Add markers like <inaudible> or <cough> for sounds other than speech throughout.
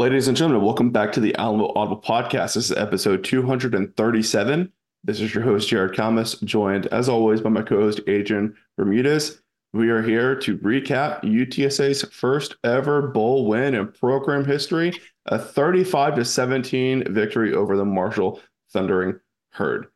Ladies and gentlemen, welcome back to the Alamo Audible Podcast. This is episode 237. This is your host, Jared Kamas, joined as always by my co host, Adrian Bermudez. We are here to recap UTSA's first ever bowl win in program history, a 35 to 17 victory over the Marshall Thundering Herd.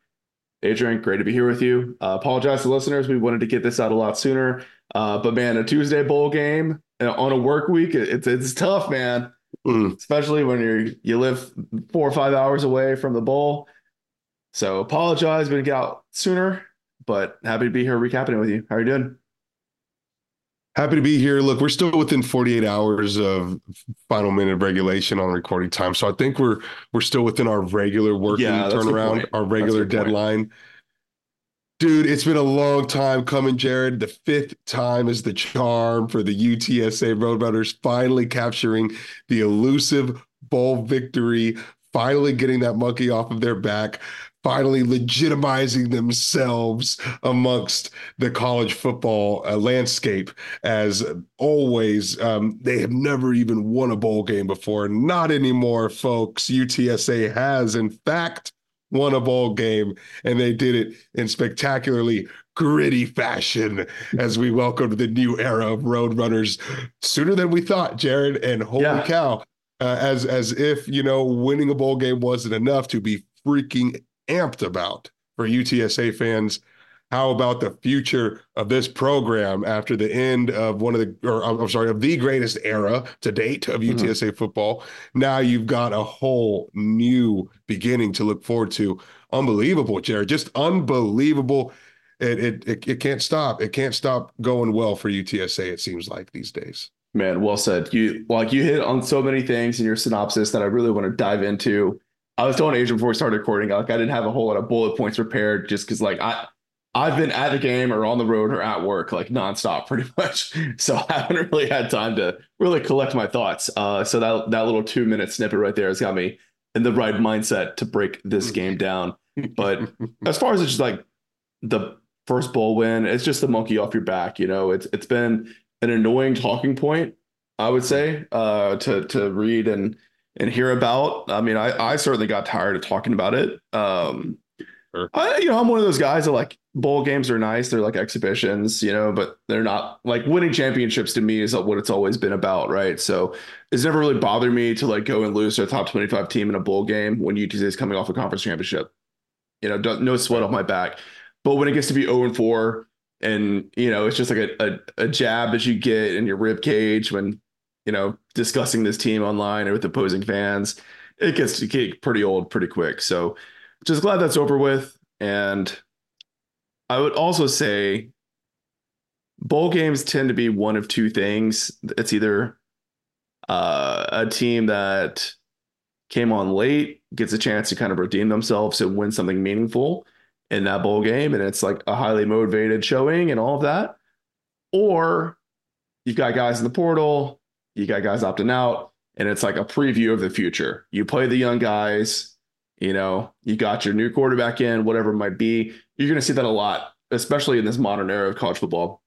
Adrian, great to be here with you. Uh, apologize to listeners. We wanted to get this out a lot sooner. Uh, but man, a Tuesday bowl game uh, on a work week, it's it's tough, man. Mm. Especially when you're you live four or five hours away from the bowl. So apologize, we didn't get out sooner, but happy to be here recapping it with you. How are you doing? Happy to be here. Look, we're still within 48 hours of final minute of regulation on recording time. So I think we're we're still within our regular working yeah, turnaround, our regular deadline. Point. Dude, it's been a long time coming, Jared. The fifth time is the charm for the UTSA Roadrunners finally capturing the elusive bowl victory, finally getting that monkey off of their back finally legitimizing themselves amongst the college football uh, landscape as always. Um, they have never even won a bowl game before. Not anymore folks. Utsa has in fact won a bowl game and they did it in spectacularly gritty fashion as we welcomed the new era of roadrunners sooner than we thought jared and holy yeah. cow uh, as as if you know winning a bowl game wasn't enough to be freaking amped about for UTSA fans. How about the future of this program after the end of one of the, or I'm sorry, of the greatest era to date of UTSA mm-hmm. football? Now you've got a whole new beginning to look forward to. Unbelievable, Jared. Just unbelievable. It, it, it, it can't stop. It can't stop going well for UTSA, it seems like these days. Man, well said. You like you hit on so many things in your synopsis that I really want to dive into. I was telling Adrian before we started recording, like I didn't have a whole lot of bullet points prepared just because like I I've been at the game or on the road or at work like nonstop pretty <laughs> much. So I haven't really had time to really collect my thoughts. Uh, so that that little two minute snippet right there has got me in the right mindset to break this mm. game down. But <laughs> as far as it's just like the first bowl win, it's just the monkey off your back. You know, it's it's been an annoying talking point, I would say, uh, to to read and and hear about. I mean, I, I certainly got tired of talking about it. Um, sure. I, you know, I'm one of those guys that like bowl games are nice. They're like exhibitions, you know, but they're not like winning championships to me is what it's always been about. Right. So it's never really bothered me to like go and lose to a top 25 team in a bowl game when UTSA is coming off a conference championship. You know, no sweat off my back. But when it gets to be 0 and 4, and you know, it's just like a, a, a jab that you get in your rib cage when you know, discussing this team online or with opposing fans, it gets to get pretty old pretty quick. So just glad that's over with. And I would also say bowl games tend to be one of two things. It's either uh, a team that came on late gets a chance to kind of redeem themselves and win something meaningful in that bowl game, and it's like a highly motivated showing and all of that. Or you've got guys in the portal you got guys opting out, and it's like a preview of the future. You play the young guys, you know, you got your new quarterback in, whatever it might be. You're going to see that a lot, especially in this modern era of college football.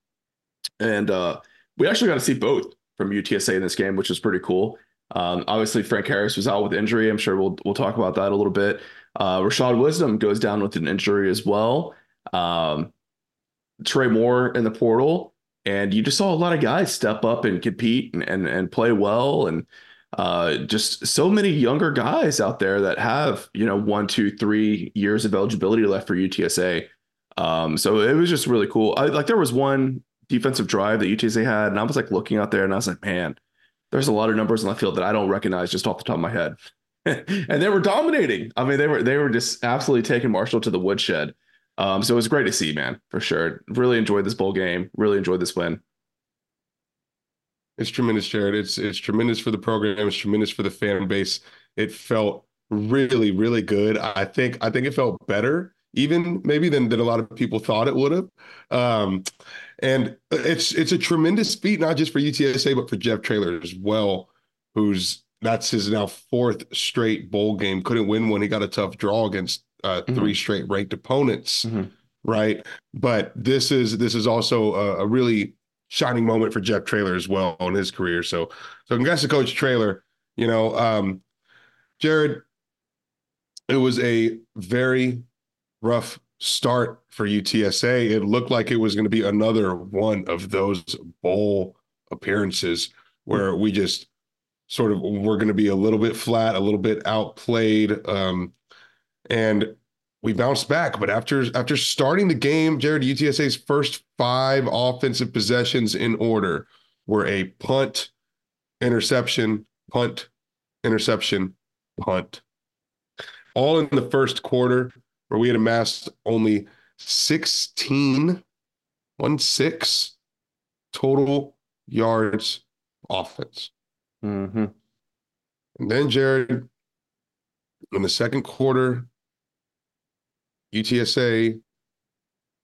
And uh, we actually got to see both from UTSA in this game, which is pretty cool. Um, obviously, Frank Harris was out with injury. I'm sure we'll we'll talk about that a little bit. Uh, Rashad Wisdom goes down with an injury as well. Um, Trey Moore in the portal and you just saw a lot of guys step up and compete and and, and play well and uh, just so many younger guys out there that have you know one two three years of eligibility left for UTSA. Um, so it was just really cool. I, like there was one defensive drive that UTSA had, and I was like looking out there, and I was like, man, there's a lot of numbers on the field that I don't recognize just off the top of my head. <laughs> and they were dominating. I mean, they were they were just absolutely taking Marshall to the woodshed. Um, so it was great to see, man, for sure. Really enjoyed this bowl game. Really enjoyed this win. It's tremendous, Jared. It's it's tremendous for the program. It's tremendous for the fan base. It felt really, really good. I think I think it felt better, even maybe than than a lot of people thought it would have. Um, and it's it's a tremendous feat, not just for UTSA, but for Jeff Traylor as well, who's that's his now fourth straight bowl game. Couldn't win when he got a tough draw against uh, mm-hmm. three straight ranked opponents, mm-hmm. right? But this is this is also a, a, really shining moment for Jeff Traylor as well in his career. So so congrats to Coach Traylor. You know, um, Jared, it was a very rough start for UTSA. It looked like it was going to be another one of those bowl appearances where we just sort of were going to be a little bit flat, a little bit outplayed. Um, and we bounced back. But after after starting the game, Jared UTSA's first five offensive possessions in order were a punt, interception, punt, interception, punt. All in the first quarter, where we had amassed only 16, one six total yards offense. Mm-hmm. And then Jared, in the second quarter, UTSA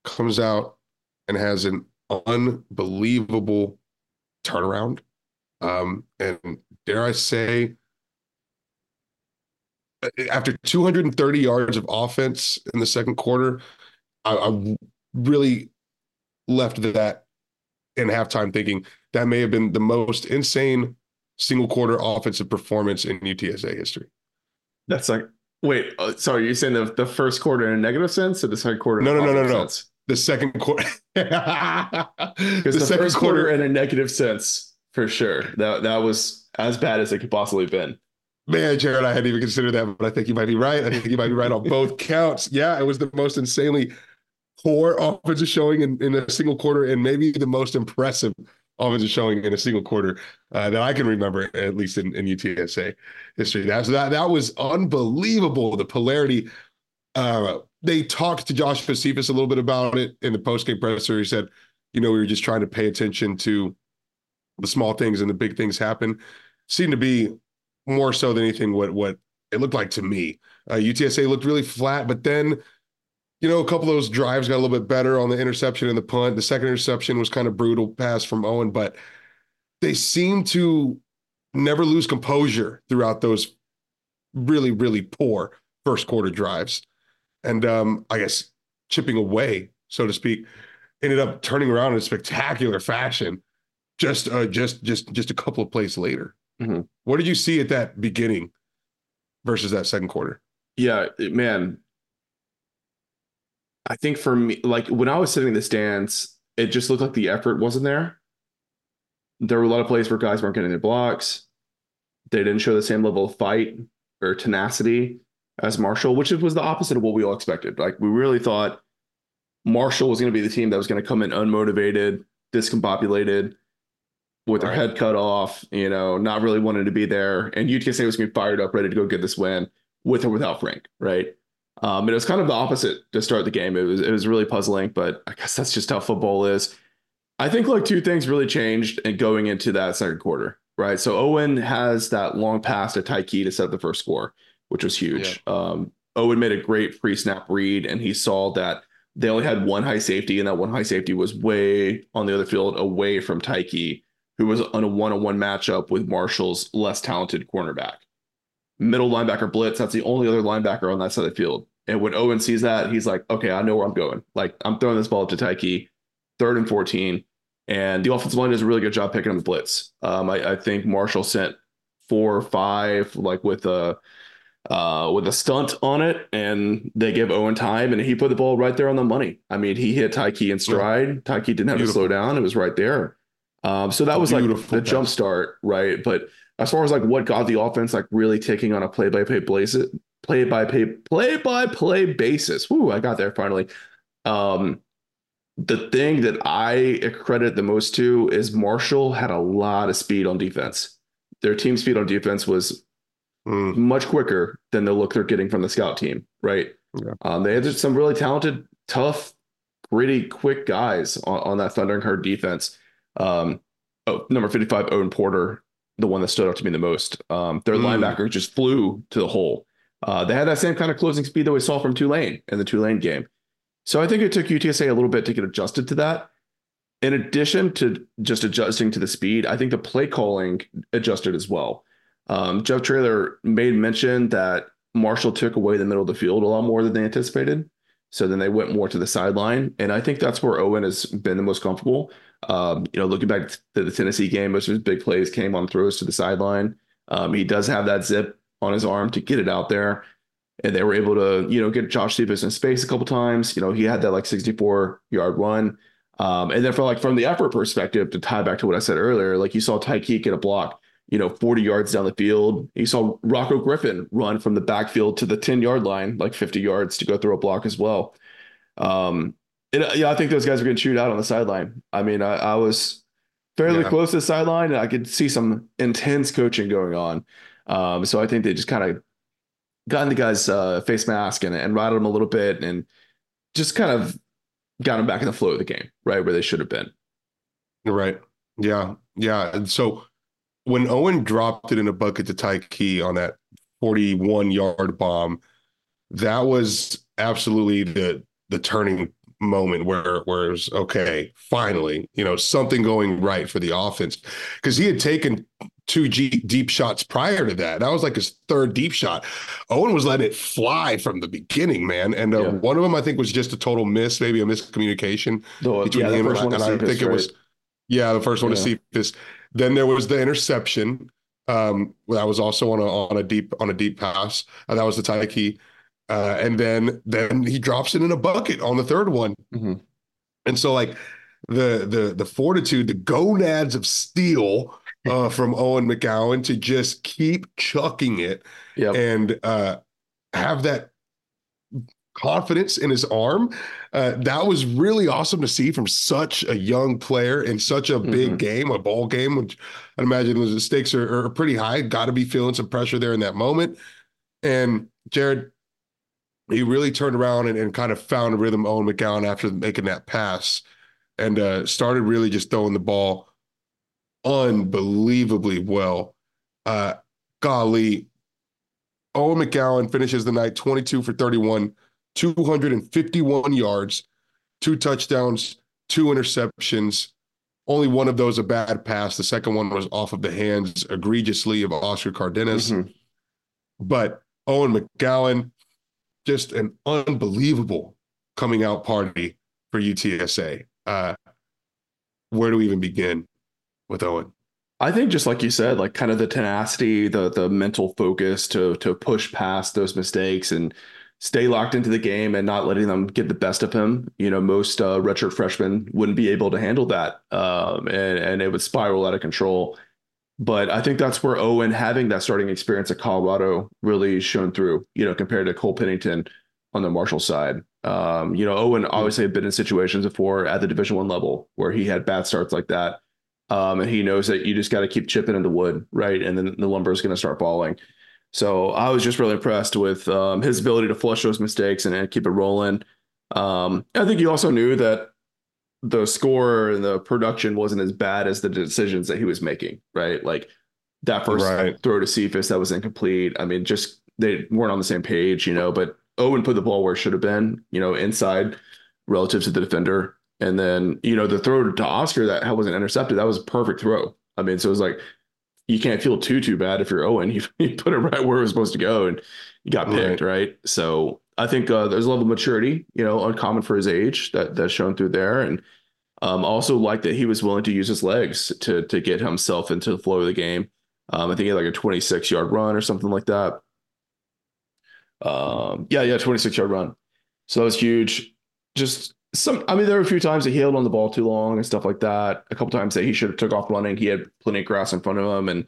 comes out and has an unbelievable turnaround. Um, and dare I say, after 230 yards of offense in the second quarter, I, I really left that in halftime thinking that may have been the most insane single quarter offensive performance in UTSA history. That's like Wait, uh, sorry, you're saying the, the first quarter in a negative sense or the second quarter? No, no, no, no, no. Sense? The second quarter. <laughs> The, the second quarter, quarter in a negative sense, for sure. That that was as bad as it could possibly have been. Man, Jared, I hadn't even considered that, but I think you might be right. I think you might be right on both counts. Yeah, it was the most insanely poor offensive showing in, in a single quarter and maybe the most impressive offensive showing in a single quarter uh, that I can remember, at least in, in UTSA history. That, so that, that was unbelievable. The polarity. Uh, they talked to Josh Cephus a little bit about it in the postgame presser. He said, you know, we were just trying to pay attention to the small things and the big things happen. Seemed to be more so than anything what what it looked like to me. Uh, UTSA looked really flat, but then you know, a couple of those drives got a little bit better on the interception and the punt. The second interception was kind of brutal pass from Owen, but they seem to never lose composure throughout those really, really poor first quarter drives. And um, I guess chipping away, so to speak, ended up turning around in a spectacular fashion just uh, just just just a couple of plays later. Mm-hmm. What did you see at that beginning versus that second quarter? Yeah, man, I think for me, like when I was sitting in the stands, it just looked like the effort wasn't there. There were a lot of plays where guys weren't getting their blocks. They didn't show the same level of fight or tenacity as Marshall, which was the opposite of what we all expected. Like we really thought Marshall was going to be the team that was going to come in unmotivated, discombobulated, with their head cut off, you know, not really wanting to be there. And UTSA was going to be fired up, ready to go get this win with or without Frank, right? Um, and it was kind of the opposite to start the game. It was it was really puzzling, but I guess that's just how football is. I think like two things really changed and going into that second quarter, right? So Owen has that long pass to Tyke to set the first score, which was huge. Yeah. Um, Owen made a great pre-snap read, and he saw that they only had one high safety, and that one high safety was way on the other field, away from Tyke, who was on a one-on-one matchup with Marshall's less talented cornerback. Middle linebacker blitz. That's the only other linebacker on that side of the field. And when Owen sees that, he's like, okay, I know where I'm going. Like I'm throwing this ball up to Tyke, third and 14. And the offensive line does a really good job picking up the blitz. Um, I, I, think Marshall sent four or five, like with a uh, with a stunt on it, and they give Owen time, and he put the ball right there on the money. I mean, he hit Tyke in stride. Tyke didn't have Beautiful. to slow down; it was right there. Um, so that was Beautiful like the pass. jump start, right? But as far as like what got the offense like really ticking on a play by play basis, play by play play by play basis. Whoo, I got there finally. Um, the thing that I credit the most to is Marshall had a lot of speed on defense. Their team speed on defense was mm. much quicker than the look they're getting from the scout team, right? Yeah. Um, they had some really talented, tough, gritty, quick guys on, on that Thundering Herd defense. Um, oh, number 55, Owen Porter, the one that stood out to me the most. Um, their mm. linebacker just flew to the hole. Uh, they had that same kind of closing speed that we saw from Tulane in the Tulane game. So I think it took UTSA a little bit to get adjusted to that. In addition to just adjusting to the speed, I think the play calling adjusted as well. Um, Jeff Traylor made mention that Marshall took away the middle of the field a lot more than they anticipated. So then they went more to the sideline. And I think that's where Owen has been the most comfortable. Um, you know, looking back to the Tennessee game, most of his big plays came on throws to the sideline. Um, he does have that zip on his arm to get it out there. And they were able to, you know, get Josh Cephus in space a couple times. You know, he had that like 64 yard run. Um, and then for like from the effort perspective, to tie back to what I said earlier, like you saw Tyke get a block, you know, 40 yards down the field. You saw Rocko Griffin run from the backfield to the 10 yard line, like 50 yards to go through a block as well. Um, and, yeah, I think those guys are going to shoot out on the sideline. I mean, I, I was fairly yeah. close to the sideline and I could see some intense coaching going on. Um, so I think they just kind of got in the guy's uh, face mask and, and rattled him a little bit and just kind of got him back in the flow of the game, right where they should have been. Right. Yeah. Yeah. And so when Owen dropped it in a bucket to Tyke on that 41 yard bomb, that was absolutely the the turning moment where where it was okay, finally, you know, something going right for the offense because he had taken two G deep shots prior to that. That was like his third deep shot. Owen was letting it fly from the beginning, man. And uh, yeah. one of them I think was just a total miss, maybe a miscommunication the, between yeah, him and, and I think it was yeah, the first one yeah. to see this. Then there was the interception. Um, that was also on a on a deep on a deep pass. Uh, that was the Tyke. Uh, and then then he drops it in a bucket on the third one. Mm-hmm. And so like the the the fortitude, the gonads of steel uh, from Owen McCown to just keep chucking it yep. and uh, have that confidence in his arm. Uh, that was really awesome to see from such a young player in such a big mm-hmm. game, a ball game, which I imagine the stakes are, are pretty high. Got to be feeling some pressure there in that moment. And Jared, he really turned around and, and kind of found a rhythm Owen McCown after making that pass and uh, started really just throwing the ball unbelievably well. Uh, golly, Owen McCown finishes the night 22 for 31, 251 yards, two touchdowns, two interceptions. Only one of those a bad pass. The second one was off of the hands egregiously of Oscar Cardenas. Mm-hmm. But Owen McCown, just an unbelievable coming out party for UTSA. Uh, where do we even begin with Owen? I think just like you said, like kind of the tenacity, the the mental focus to to push past those mistakes and stay locked into the game and not letting them get the best of him. You know, most uh, redshirt freshmen wouldn't be able to handle that, um, and and it would spiral out of control. But I think that's where Owen having that starting experience at Colorado really shone through. You know, compared to Cole Pennington on the Marshall side. Um, you know, Owen obviously had been in situations before at the Division One level where he had bad starts like that. Um, and he knows that you just got to keep chipping into wood, right? And then the lumber is going to start falling. So I was just really impressed with um, his ability to flush those mistakes and, and keep it rolling. Um, I think he also knew that the score and the production wasn't as bad as the decisions that he was making, right? Like that first right. throw to Cephus that was incomplete. I mean, just they weren't on the same page, you know. But Owen put the ball where it should have been, you know, inside relative to the defender. And then, you know, the throw to Oscar that wasn't intercepted, that was a perfect throw. I mean, so it was like you can't feel too too bad if you're Owen. <laughs> You, you put it right where it was supposed to go, and you got picked, right? right? So I think uh, there's a level of maturity, you know, uncommon for his age that that's shown through there, and um, also like that he was willing to use his legs to to get himself into the flow of the game. Um, I think he had like a 26 yard run or something like that. Um, yeah, yeah, 26 yard run. So that was huge. Just some I mean, there were a few times that he held on the ball too long and stuff like that. A couple times that he should have took off running. He had plenty of grass in front of him and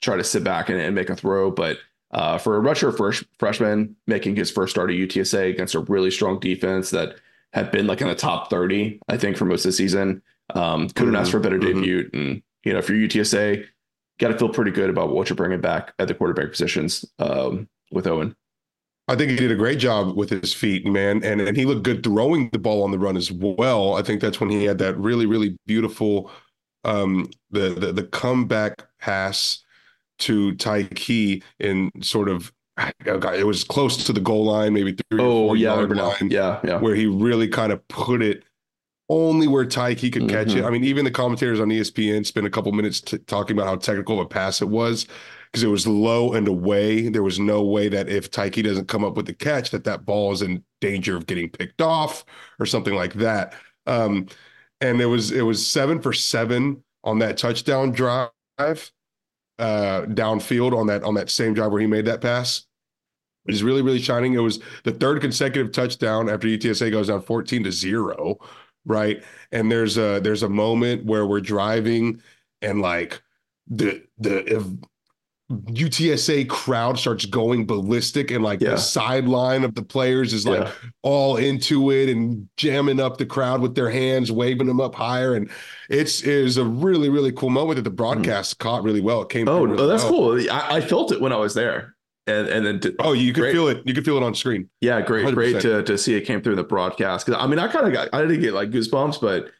try to sit back and, and make a throw. But uh, for a redshirt first freshman making his first start at UTSA against a really strong defense that had been like in the top 30, I think, for most of the season, um, couldn't mm-hmm. ask for a better mm-hmm. debut. And, you know, if you're UTSA, got to feel pretty good about what you're bringing back at the quarterback positions um, with Owen. I think he did a great job with his feet, man, and and he looked good throwing the ball on the run as well. I think that's when he had that really really beautiful um the the, the comeback pass to Tyke in sort of it was close to the goal line, maybe three oh, yeah, line, yeah, yeah, where he really kind of put it only where Tyke could mm-hmm. catch it. Mm-hmm. I mean, even the commentators on ESPN spent a couple minutes t- talking about how technical of a pass it was because it was low and away. There was no way that if Tyke doesn't come up with the catch, that that ball is in danger of getting picked off or something like that. Um, and it was it was seven for seven on that touchdown drive. uh, downfield on that on that same drive where he made that pass. He's really, really shining. It was the third consecutive touchdown after UTSA goes down 14 to zero, right? And there's a there's a moment where we're driving and like the the if UTSA crowd starts going ballistic and like yeah. the sideline of the players is like yeah. all into it and jamming up the crowd with their hands, waving them up higher. And it's is a really, really cool moment that the mm-hmm. broadcast mm. caught really well. It came. Oh, oh that's well. cool. I, I, felt it when I was there. And, and then to, oh you could great. feel it you could feel it on screen yeah great 100%. great to, to see it came through in the broadcast because i mean i kind of got i didn't get like goosebumps but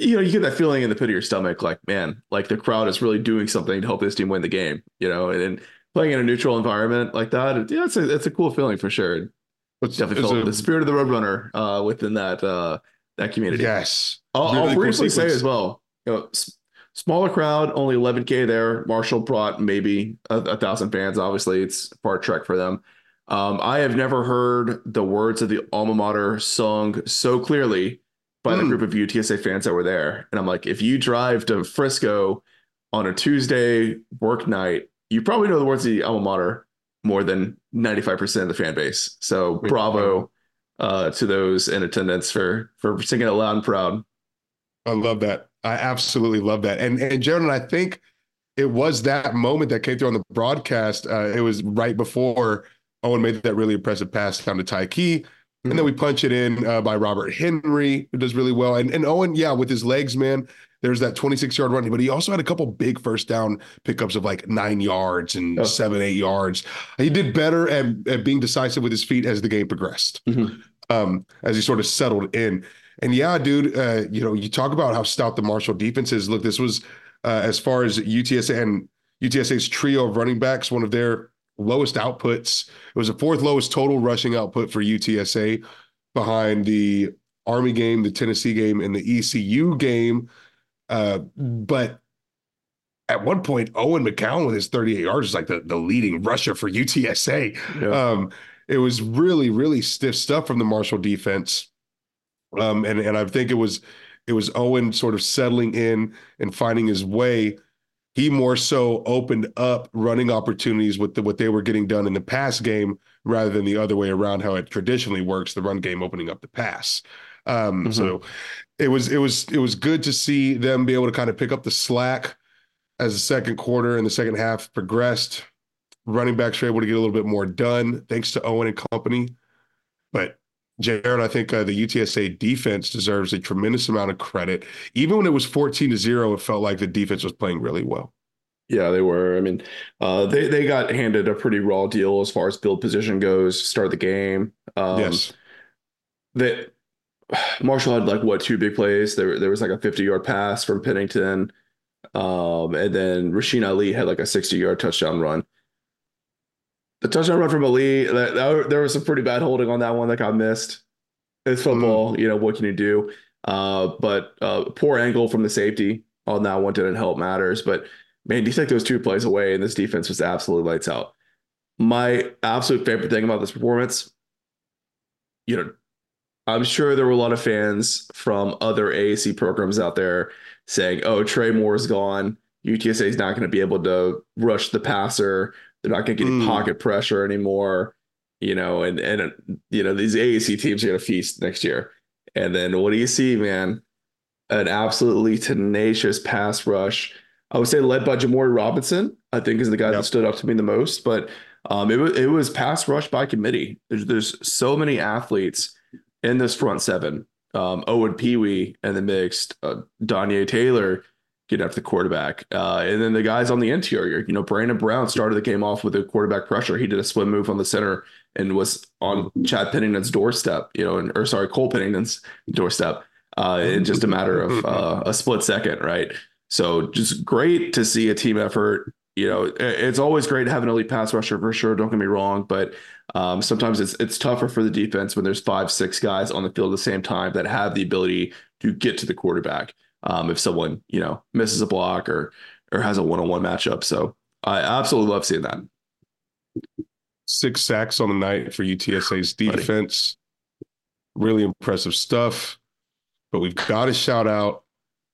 you know, you get that feeling in the pit of your stomach, like, man, like the crowd is really doing something to help this team win the game, you know, and, and playing in a neutral environment like that, yeah, it's a, it's a cool feeling for sure. It's, definitely felt a, the spirit of the Roadrunner uh, within that uh, that community. Yes. I'll, really I'll briefly cool say as well, you know, smaller crowd, only 11K there. Marshall brought maybe a, a thousand fans. Obviously, it's far trek for them. Um, I have never heard the words of the alma mater sung so clearly by mm. the hmm. group of UTSA fans that were there. And I'm like, if you drive to Frisco on a Tuesday work night, you probably know the words of the alma mater more than 95% of the fan base. So bravo uh, to those in attendance for for singing it loud and proud. I love that. I absolutely love that. And and Jared, I think it was that moment that came through on the broadcast. Uh, it was right before Owen made that really impressive pass down to Tyke. And then we punch it in uh, by Robert Henry, who does really well. And and Owen, yeah, with his legs, man, there's that 26 yard run, but he also had a couple big first down pickups of like nine yards and oh. seven, eight yards. He did better at, at being decisive with his feet as the game progressed, mm-hmm. um, as he sort of settled in. And yeah, dude, uh, you know, you talk about how stout the Marshall defense is. Look, this was uh, as far as UTSA and UTSA's trio of running backs, one of their lowest outputs. It was the fourth lowest total rushing output for UTSA behind the Army game, the Tennessee game, and the ECU game. Uh, but at one point, Owen McCown with his 38 yards was like the, the leading rusher for UTSA. Yeah. Um, it was really, really stiff stuff from the Marshall defense. Um, and, and I think it was it was Owen sort of settling in and finding his way. He more so opened up running opportunities with the, what they were getting done in the pass game rather than the other way around how it traditionally works the run game opening up the pass. Um, mm-hmm. so it was it was it was good to see them be able to kind of pick up the slack as the second quarter and the second half progressed. Running backs were able to get a little bit more done thanks to owen and company. But Jared, I think uh, the UTSA defense deserves a tremendous amount of credit. Even when it was 14 to 0, it felt like the defense was playing really well. Yeah, they were. I mean, uh, they they got handed a pretty raw deal as far as build position goes. Start the game. Um, yes. That <sighs> Marshall had like what two big plays. There there was like a 50 yard pass from Pennington, um, and then Rasheen Ali had like a 60 yard touchdown run the touchdown run from Ali, that, that, there was some pretty bad holding on that one that got missed. It's football, mm. you know, what can you do? Uh, but uh, poor angle from the safety on that one didn't help matters. But man, you take those two plays away, and this defense was absolutely lights out. My absolute favorite thing about this performance, you know, I'm sure there were a lot of fans from other AAC programs out there saying, "Oh, Trey Moore's gone. UTSA is not going to be able to rush the passer. They're not going to get mm. pocket pressure anymore, you know, and and you know these AAC teams are going to feast next year. And then what do you see, man? An absolutely tenacious pass rush. I would say led by Jimmori Robinson. I think is the guy yep. that stood up to me the most. But um, it was it was pass rush by committee. There's there's so many athletes in this front seven. Um, Owen Pee Wee and the mixed uh, Danye Taylor get after the quarterback. Uh, and then the guys on the interior, you know, Brandon Brown started the game off with a quarterback pressure. He did a swim move on the center and was on Chad Pennington's doorstep, you know, and, or sorry, Cole Pennington's doorstep uh, in just a matter of <laughs> uh, a split second, right? So just great to see a team effort. You know, it's always great to have an elite pass rusher for sure. Don't get me wrong, but um, sometimes it's it's tougher for the defense when there's five, six guys on the field at the same time that have the ability to get to the quarterback um, if someone you know misses a block or or has a one-on-one matchup. So I absolutely love seeing that. Six sacks on the night for UTSA's defense. Buddy. Really impressive stuff. But we've got to shout out,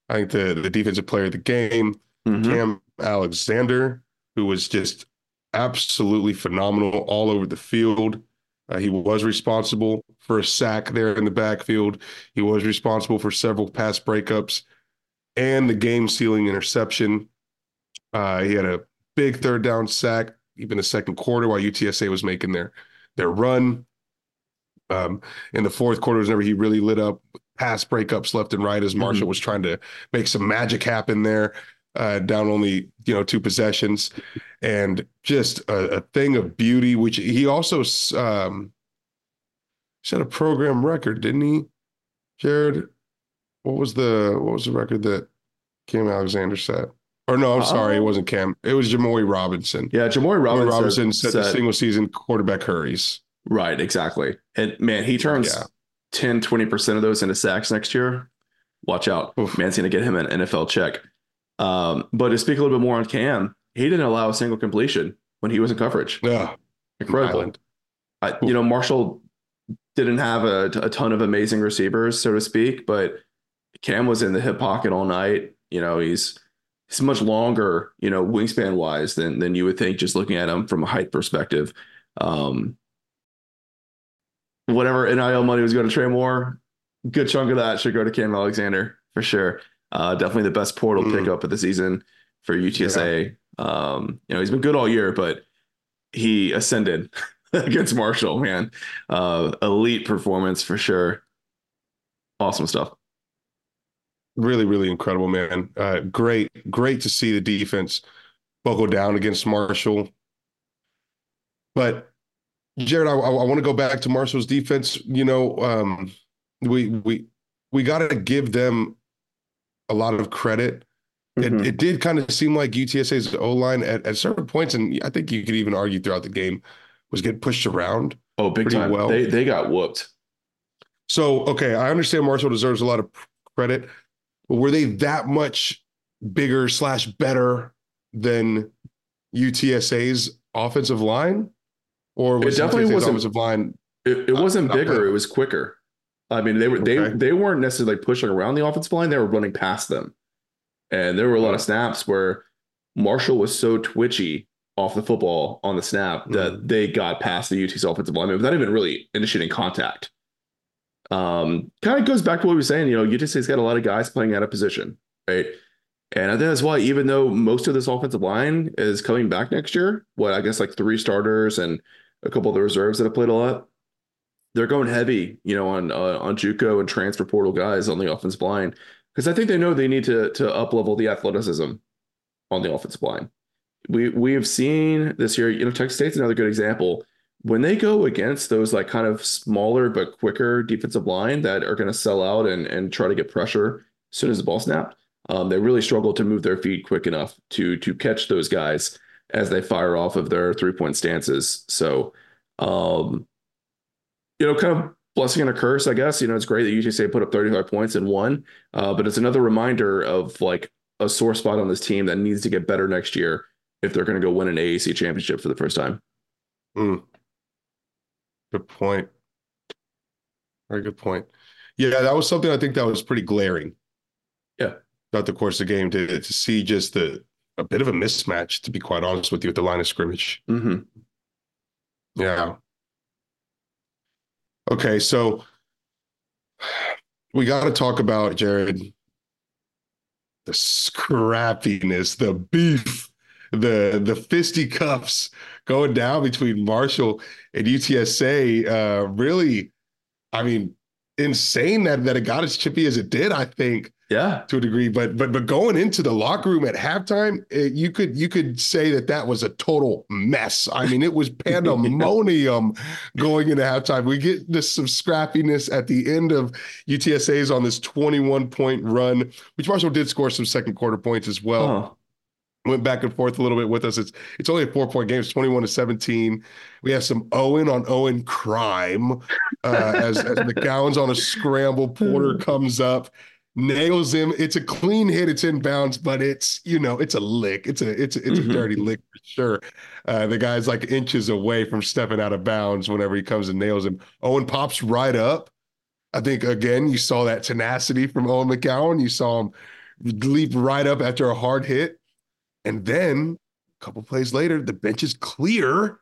I think the the defensive player of the game, mm-hmm. Cam Alexander. who was just absolutely phenomenal all over the field. Uh, he was responsible for a sack there in the backfield. He was responsible for several pass breakups and the game sealing interception. Uh, he had a big third down sack, even the second quarter, while UTSA was making their their run. Um, in the fourth quarter, was whenever he really lit up pass breakups left and right as Marshall mm-hmm. was trying to make some magic happen there, uh, down only you know two possessions, and just a, a thing of beauty. Which he also um, set a program record, didn't he, Jared? What was the what was the record that Cam Alexander set? Or no, I'm sorry, it oh. wasn't Cam. It was Jimmori Robinson. Yeah, Jimmori Robinson, Robinson set, set the single season quarterback hurries. Right, exactly. And man, he turns yeah. 10, 20% of those into sacks next year. Watch out. Oof. Man's going to get him an NFL check. Um, but to speak a little bit more on Cam, he didn't allow a single completion when he was in coverage. Yeah. Incredible. I, you know, Marshall didn't have a, a ton of amazing receivers, so to speak, but Cam was in the hip pocket all night. You know, he's he's much longer, you know, wingspan wise than than you would think just looking at him from a height perspective. Um, whatever NIL money was going to Trey Moore, good chunk of that should go to Cam Alexander for sure. Uh, definitely the best portal mm. pickup of the season for UTSA. Yeah. Um, you know, he's been good all year, but he ascended <laughs> against Marshall, man. Uh, elite performance for sure. Awesome stuff. Really, really incredible, man. Uh, great, great to see the defense buckle down against Marshall. But Jared, I, I want to go back to Marshall's defense. You know, um, we we we got to give them a lot of credit. Mm-hmm. It, it did kind of seem like UTSA's O line at, at certain points, and I think you could even argue throughout the game, was getting pushed around. Oh, big time! Well, they they got whooped. So okay, I understand Marshall deserves a lot of credit, were they that much bigger slash better than UTSA's offensive line? Or was it definitely wasn't offensive line? It, it wasn't bigger; it was quicker. I mean, they were okay. they they weren't necessarily pushing around the offensive line; they were running past them, and there were a lot of snaps where Marshall was so twitchy off the football on the snap mm-hmm. that they got past the UT's offensive line without even really initiating contact. Um, kind of goes back to what we were saying. You know, UTSA's got a lot of guys playing out of position, right? And I think that's why, even though most of this offensive line is coming back next year, what I guess like three starters and a couple of the reserves that have played a lot, they're going heavy, you know, on uh, on JUCO and transfer portal guys on the offensive line because I think they know they need to to up level the athleticism on the offensive line. We we have seen this year, you know, Texas State's another good example. When they go against those like kind of smaller but quicker defensive line that are going to sell out and and try to get pressure as soon as the ball snapped, um, they really struggle to move their feet quick enough to to catch those guys as they fire off of their three point stances. So, um, you know, kind of blessing and a curse, I guess. You know, it's great that UTSA put up 35 points and won, uh, but it's another reminder of like a sore spot on this team that needs to get better next year if they're going to go win an AAC championship for the first time. Mm. Good point. Very good point. Yeah, that was something I think that was pretty glaring. Yeah. Throughout the course of the game to to see just the a bit of a mismatch, to be quite honest with you, at the line of scrimmage. Mm-hmm. Yeah. Okay, so we got to talk about Jared the scrappiness, the beef, the the fisticuffs going down between Marshall and UTSA. Uh, really, I mean, insane that that it got as chippy as it did. I think yeah, to a degree. But but but going into the locker room at halftime, it, you could you could say that that was a total mess. I mean, it was <laughs> pandemonium going into halftime. We get this some scrappiness at the end of UTSA's on this 21 point run, which Marshall did score some second quarter points as well. Uh-huh. Went back and forth a little bit with us. It's it's only a four point game. It's 21 to 17. We have some Owen on Owen crime uh, as, as McCown's on a scramble. Porter <laughs> comes up nails him. It's a clean hit. It's in bounds, but it's you know it's a lick. It's a it's a, it's mm-hmm. a dirty lick for sure. Uh, the guy's like inches away from stepping out of bounds whenever he comes and nails him. Owen pops right up. I think again you saw that tenacity from Owen McCown. You saw him leap right up after a hard hit, and then a couple plays later, the bench is clear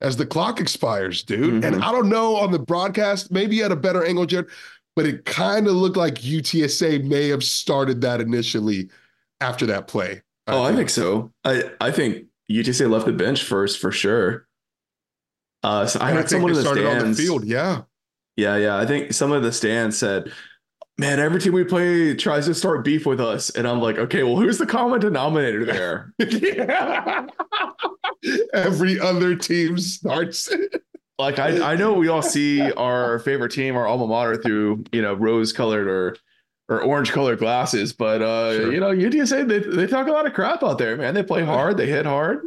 as the clock expires, dude. Mm-hmm. And I don't know on the broadcast, maybe at a better angle, Jared, but it kind of looked like UTSA may have started that initially after that play. I oh, think. I think so. I, I think UTSA left the bench first for sure. Uh, so I heard someone in the stands. On the field, yeah. Yeah, yeah. I think some of the stands said, man, every team we play tries to start beef with us. And I'm like, okay, well, who's the common denominator there? <laughs> <laughs> every other team starts. <laughs> like I, I know we all see our favorite team, our alma mater through, you know, rose colored or or orange colored glasses. But uh, sure. you know, UTSA they, they talk a lot of crap out there, man. They play hard, they hit hard.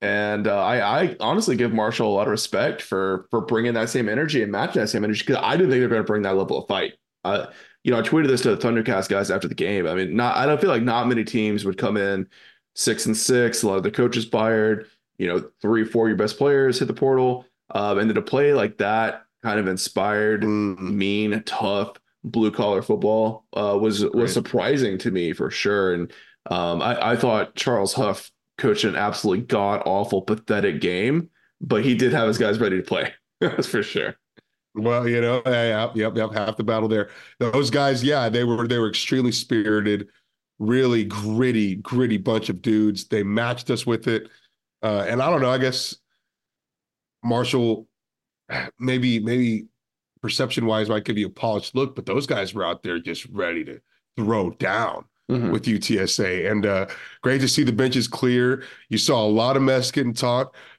And uh, I, I honestly give Marshall a lot of respect for for bringing that same energy and matching that same energy because I didn't think they're going to bring that level of fight. Uh, you know, I tweeted this to the Thundercast guys after the game. I mean, not I don't feel like not many teams would come in six and six. A lot of the coaches fired. You know, three, four of your best players hit the portal, um, and then to play like that, kind of inspired, mm-hmm. mean, tough, blue collar football uh, was was surprising to me for sure. And um, I, I thought Charles Huff coached an absolutely god awful, pathetic game, but he did have his guys ready to play. <laughs> That's for sure. Well, you know, yeah, yep, yep, half the battle there. Those guys, yeah, they were they were extremely spirited, really gritty, gritty bunch of dudes. They matched us with it, uh, and I don't know. I guess Marshall, maybe maybe perception wise might give you a polished look, but those guys were out there just ready to throw down mm-hmm. with UTSA. And uh, great to see the benches clear. You saw a lot of mess getting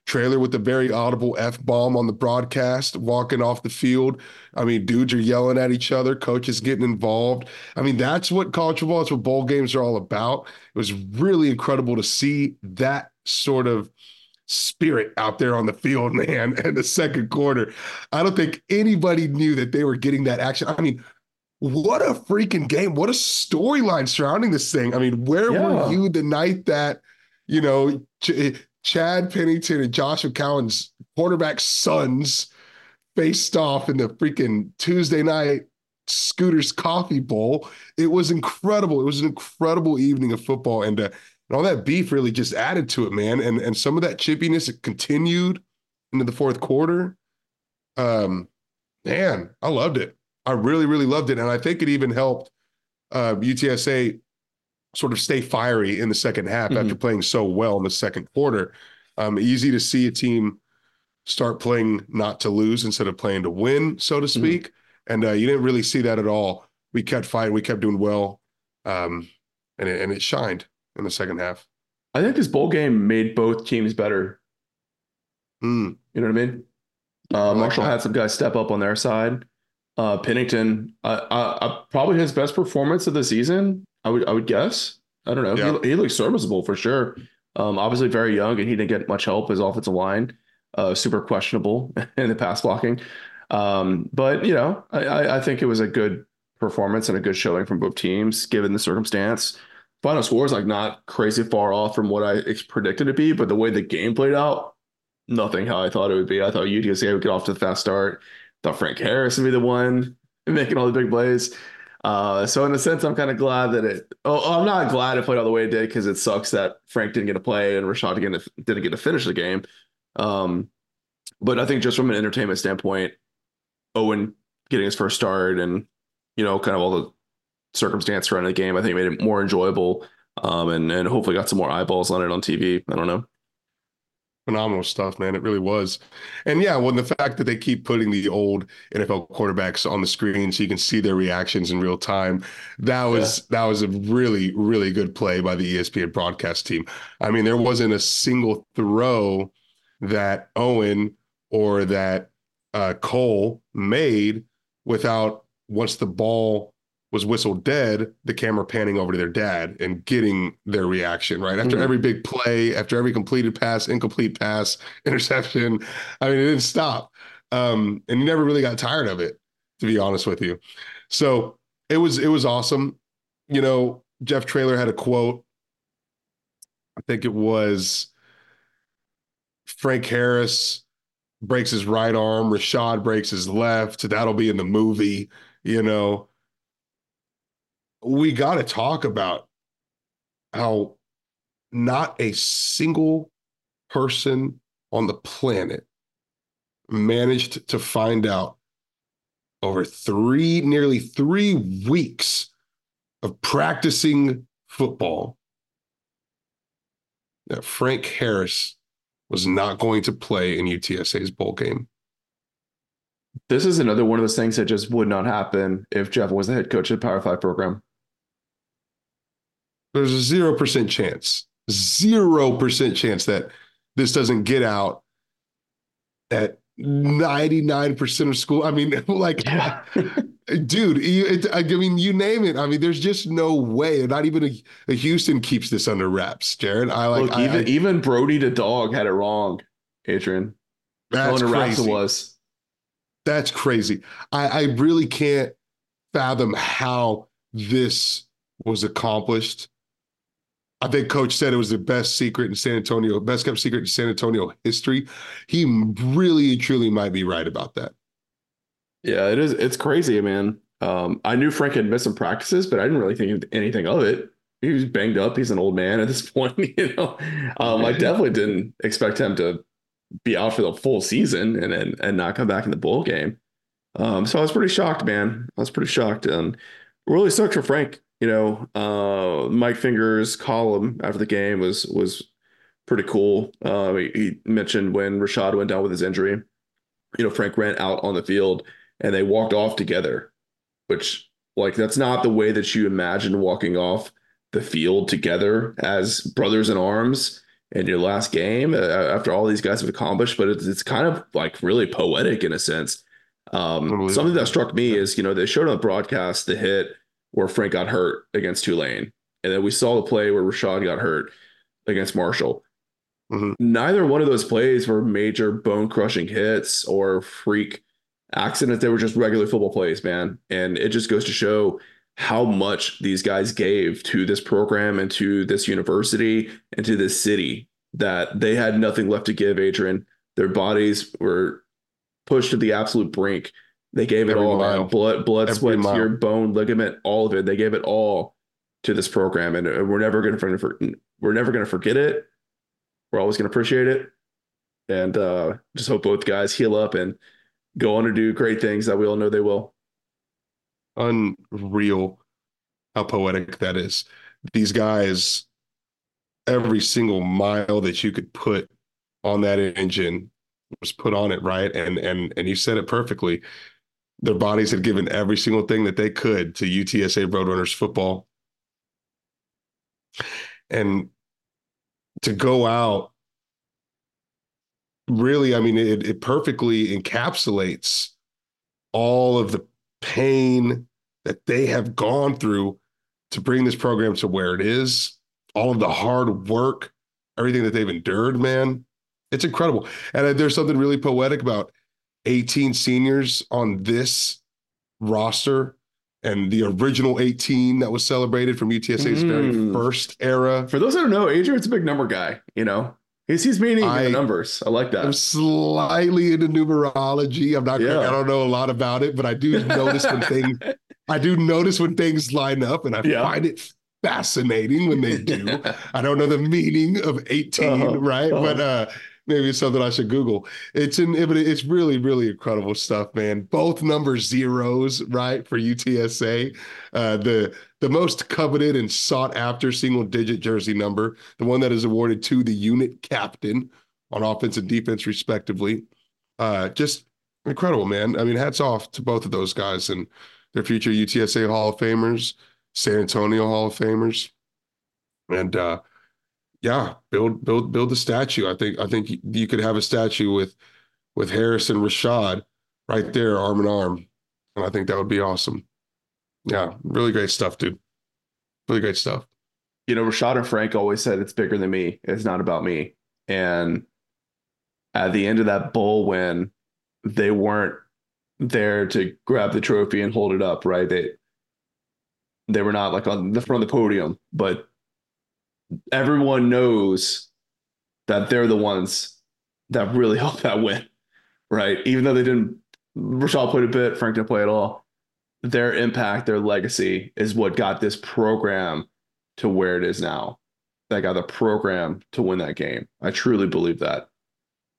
Traylor with the very audible F bomb on the broadcast, walking off the field. I mean, dudes are yelling at each other, coaches getting involved. I mean, that's what college football, that's what bowl games are all about. It was really incredible to see that sort of spirit out there on the field, <laughs> man, in the second quarter. I don't think anybody knew that they were getting that action. I mean, what a freaking game. What a storyline surrounding this thing. I mean, where yeah. were you the night that, you know, Ch- Chad Pennington and Josh McCown's quarterback sons faced off in the freaking Tuesday night Scooters Coffee Bowl? It was incredible. It was an incredible evening of football. And, uh, and all that beef really just added to it, man. And and some of that chippiness continued into the fourth quarter. Um, man, I loved it. I really, really loved it. And I think it even helped uh, UTSA sort of stay fiery in the second half mm-hmm. after playing so well in the second quarter. Um, easy to see a team start playing not to lose instead of playing to win, so to mm-hmm. speak. Mm-hmm. And uh, you didn't really see that at all. We kept fighting, we kept doing well, um, and it, and it shined in the second half. I think this bowl game made both teams better. Mm. You know what I mean? Uh, Marshall had some guys step up on their side. Uh, Pennington, uh, uh, probably his best performance of the season. I would, I would guess. I don't know. Yeah. He, he looks serviceable for sure. Um, obviously very young, and he didn't get much help. His offensive line, uh, super questionable <laughs> in the pass blocking. Um, but you know, I, I think it was a good performance and a good showing from both teams, given the circumstance. Final score is like not crazy far off from what I predicted it to be, but the way the game played out, nothing how I thought it would be. I thought UTSA would get off to the fast start thought Frank Harris would be the one making all the big plays. Uh, so in a sense, I'm kind of glad that it. Oh, I'm not glad it played all the way it did because it sucks that Frank didn't get to play and Rashad didn't, didn't get to finish the game. Um, but I think just from an entertainment standpoint, Owen getting his first start and you know kind of all the circumstance around the game, I think made it more enjoyable. Um, and and hopefully got some more eyeballs on it on TV. I don't know phenomenal stuff, man. It really was. And yeah, well, the fact that they keep putting the old NFL quarterbacks on the screen so you can see their reactions in real time, that was yeah. that was a really, really good play by the ESPN broadcast team. I mean, there wasn't a single throw that Owen or that uh, Cole made without once the ball was whistled dead, the camera panning over to their dad and getting their reaction, right? After mm-hmm. every big play, after every completed pass, incomplete pass, <laughs> interception. I mean, it didn't stop. Um, and you never really got tired of it, to be honest with you. So it was it was awesome. You know, Jeff Traylor had a quote. I think it was Frank Harris breaks his right arm, Rashad breaks his left. That'll be in the movie, you know we got to talk about how not a single person on the planet managed to find out over three, nearly three weeks of practicing football that Frank Harris was not going to play in UTSA's bowl game. This is another one of those things that just would not happen if Jeff was the head coach of the Power Five program. There's a zero percent chance, zero percent chance that this doesn't get out at 99% of school. I mean, <laughs> like, yeah. <laughs> dude, you, it, I mean, you name it. I mean, there's just no way. Not even a, a Houston keeps this under wraps, Jared. I like Look, I, even I, even Brody the dog had it wrong, Adrian. That's under crazy. Wraps it was. That's crazy. I, I really can't fathom how this was accomplished. I think coach said it was the best secret in San Antonio, best kept secret in San Antonio history. He really truly might be right about that. Yeah, it is. It's crazy, man. Um, I knew Frank had missed some practices, but I didn't really think anything of it. He was banged up. He's an old man at this <laughs> point, you know. Um, I definitely didn't expect him to be out for the full season and and, and not come back in the bowl game. Um, so I was pretty shocked, man. I was pretty shocked and really sucked for Frank you know, uh, Mike Finger's column after the game was was pretty cool. Uh, he, he, mentioned when Rashad went down with his injury, you know, Frank ran out on the field and they walked off together, which like that's not the way that you imagine walking off the field together as brothers in arms in your last game uh, after all these guys have accomplished. But it's it's kind of like really poetic in a sense. Um, something that struck me is you know they showed on the broadcast the hit where Frank got hurt against Tulane. And then we saw the play where Rashad got hurt against Marshall. Mm-hmm. Neither one of those plays were major bone crushing hits or freak accidents. They were just regular football plays, man. And it just goes to show how much these guys gave to this program and to this university and to this city that they had nothing left to give, Adrian. Their bodies were pushed to the absolute brink they gave it all, man. Blood, blood, Every sweat, tear, bone, ligament, all of it. They gave it all to this program, and we're never going to we're never going to forget it. We're always going to appreciate it, and uh, just hope both guys heal up and go on to do great things that we all know they will. Unreal, how poetic that is. These guys, every single mile that you could put on that engine was put on it, right? And and and you said it perfectly their bodies had given every single thing that they could to UTSA Roadrunners football. And to go out, really, I mean, it, it perfectly encapsulates all of the pain that they have gone through to bring this program to where it is, all of the hard work, everything that they've endured, man. It's incredible. And there's something really poetic about 18 seniors on this roster and the original 18 that was celebrated from UTSA's mm. very first era. For those that don't know, Adrian's a big number guy, you know. He's he's meaning I, numbers. I like that. I'm slightly into numerology. I'm not yeah. I don't know a lot about it, but I do notice when things <laughs> I do notice when things line up and I yeah. find it fascinating when they do. <laughs> I don't know the meaning of 18, uh-huh. right? Uh-huh. But uh maybe it's something I should Google. It's in, it's really, really incredible stuff, man. Both number zeros, right, for UTSA. Uh, the the most coveted and sought after single digit jersey number, the one that is awarded to the unit captain on offense and defense, respectively. Uh, just incredible, man. I mean, hats off to both of those guys and their future UTSA Hall of Famers, San Antonio Hall of Famers. And uh, yeah, build build build the statue. I think I think you could have a statue with with Harris and Rashad right there, arm in arm, and I think that would be awesome. Yeah, really great stuff, dude. Really great stuff. You know, Rashad and Frank always said it's bigger than me. It's not about me. And at the end of that bowl win, they weren't there to grab the trophy and hold it up, right? They they were not like on the front of the podium, but everyone knows that they're the ones that really <laughs> helped that win, right? Even though they didn't, Rashad played a bit, Frank didn't play at all. Their impact, their legacy is what got this program to where it is now. that got the program to win that game. I truly believe that.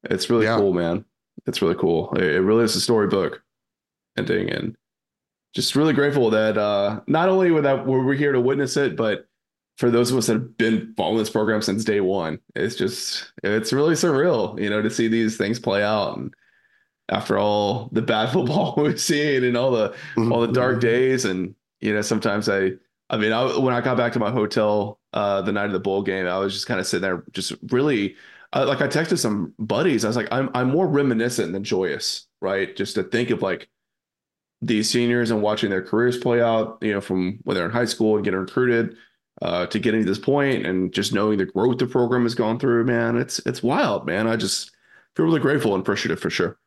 It's really yeah. cool, man. It's really cool. It, it really is a storybook ending, and just really grateful that uh, not only were that we're here to witness it, but for those of us that have been following this program since day one, it's just it's really surreal, you know, to see these things play out. And after all the bad <laughs> football we've seen and all the mm-hmm. all the dark days, and you know, sometimes I, I mean, I, when I got back to my hotel uh, the night of the bowl game, I was just kind of sitting there, just really, uh, like I texted some buddies. I was like, I'm I'm more reminiscent than joyous, right? Just to think of like these seniors and watching their careers play out, you know, from when they're in high school and getting recruited uh, to getting to this point and just knowing the growth the program has gone through, man, it's it's wild, man. I just feel really grateful and appreciative for sure.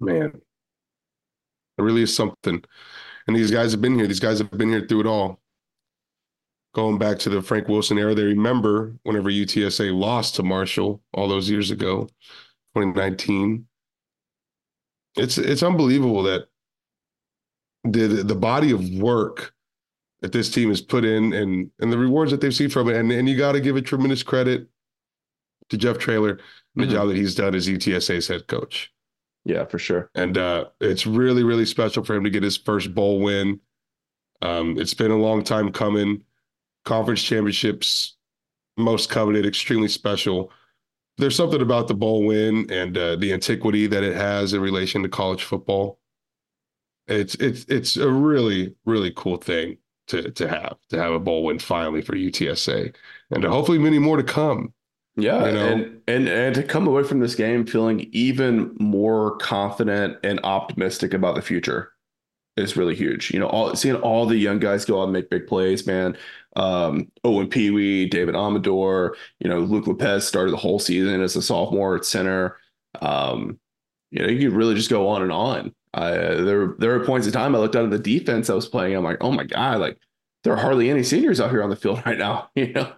Man, it really is something. And these guys have been here. These guys have been here through it all. Going back to the Frank Wilson era, they remember whenever UTSA lost to Marshall all those years ago, 2019. It's it's unbelievable that the the body of work that this team has put in and and the rewards that they've seen from it. And and you got to give a tremendous credit to Jeff Traylor and the mm-hmm. job that he's done as UTSA's head coach. Yeah, for sure. And uh, it's really, really special for him to get his first bowl win. Um, it's been a long time coming. Conference championships, most coveted, extremely special. There's something about the bowl win and uh, the antiquity that it has in relation to college football. It's it's it's a really really cool thing to to have to have a bowl win finally for UTSA, and hopefully many more to come. Yeah, you know? and and and to come away from this game feeling even more confident and optimistic about the future is really huge. You know, all seeing all the young guys go out and make big plays, man. Um, Owen Pee Wee, David Amador, you know, Luke Lopez started the whole season as a sophomore at center. Um, you know, you could really just go on and on. Uh, there there were points in time I looked out at the defense I was playing. I'm like, oh my god, like there are hardly any seniors out here on the field <laughs> right now, <laughs> you know,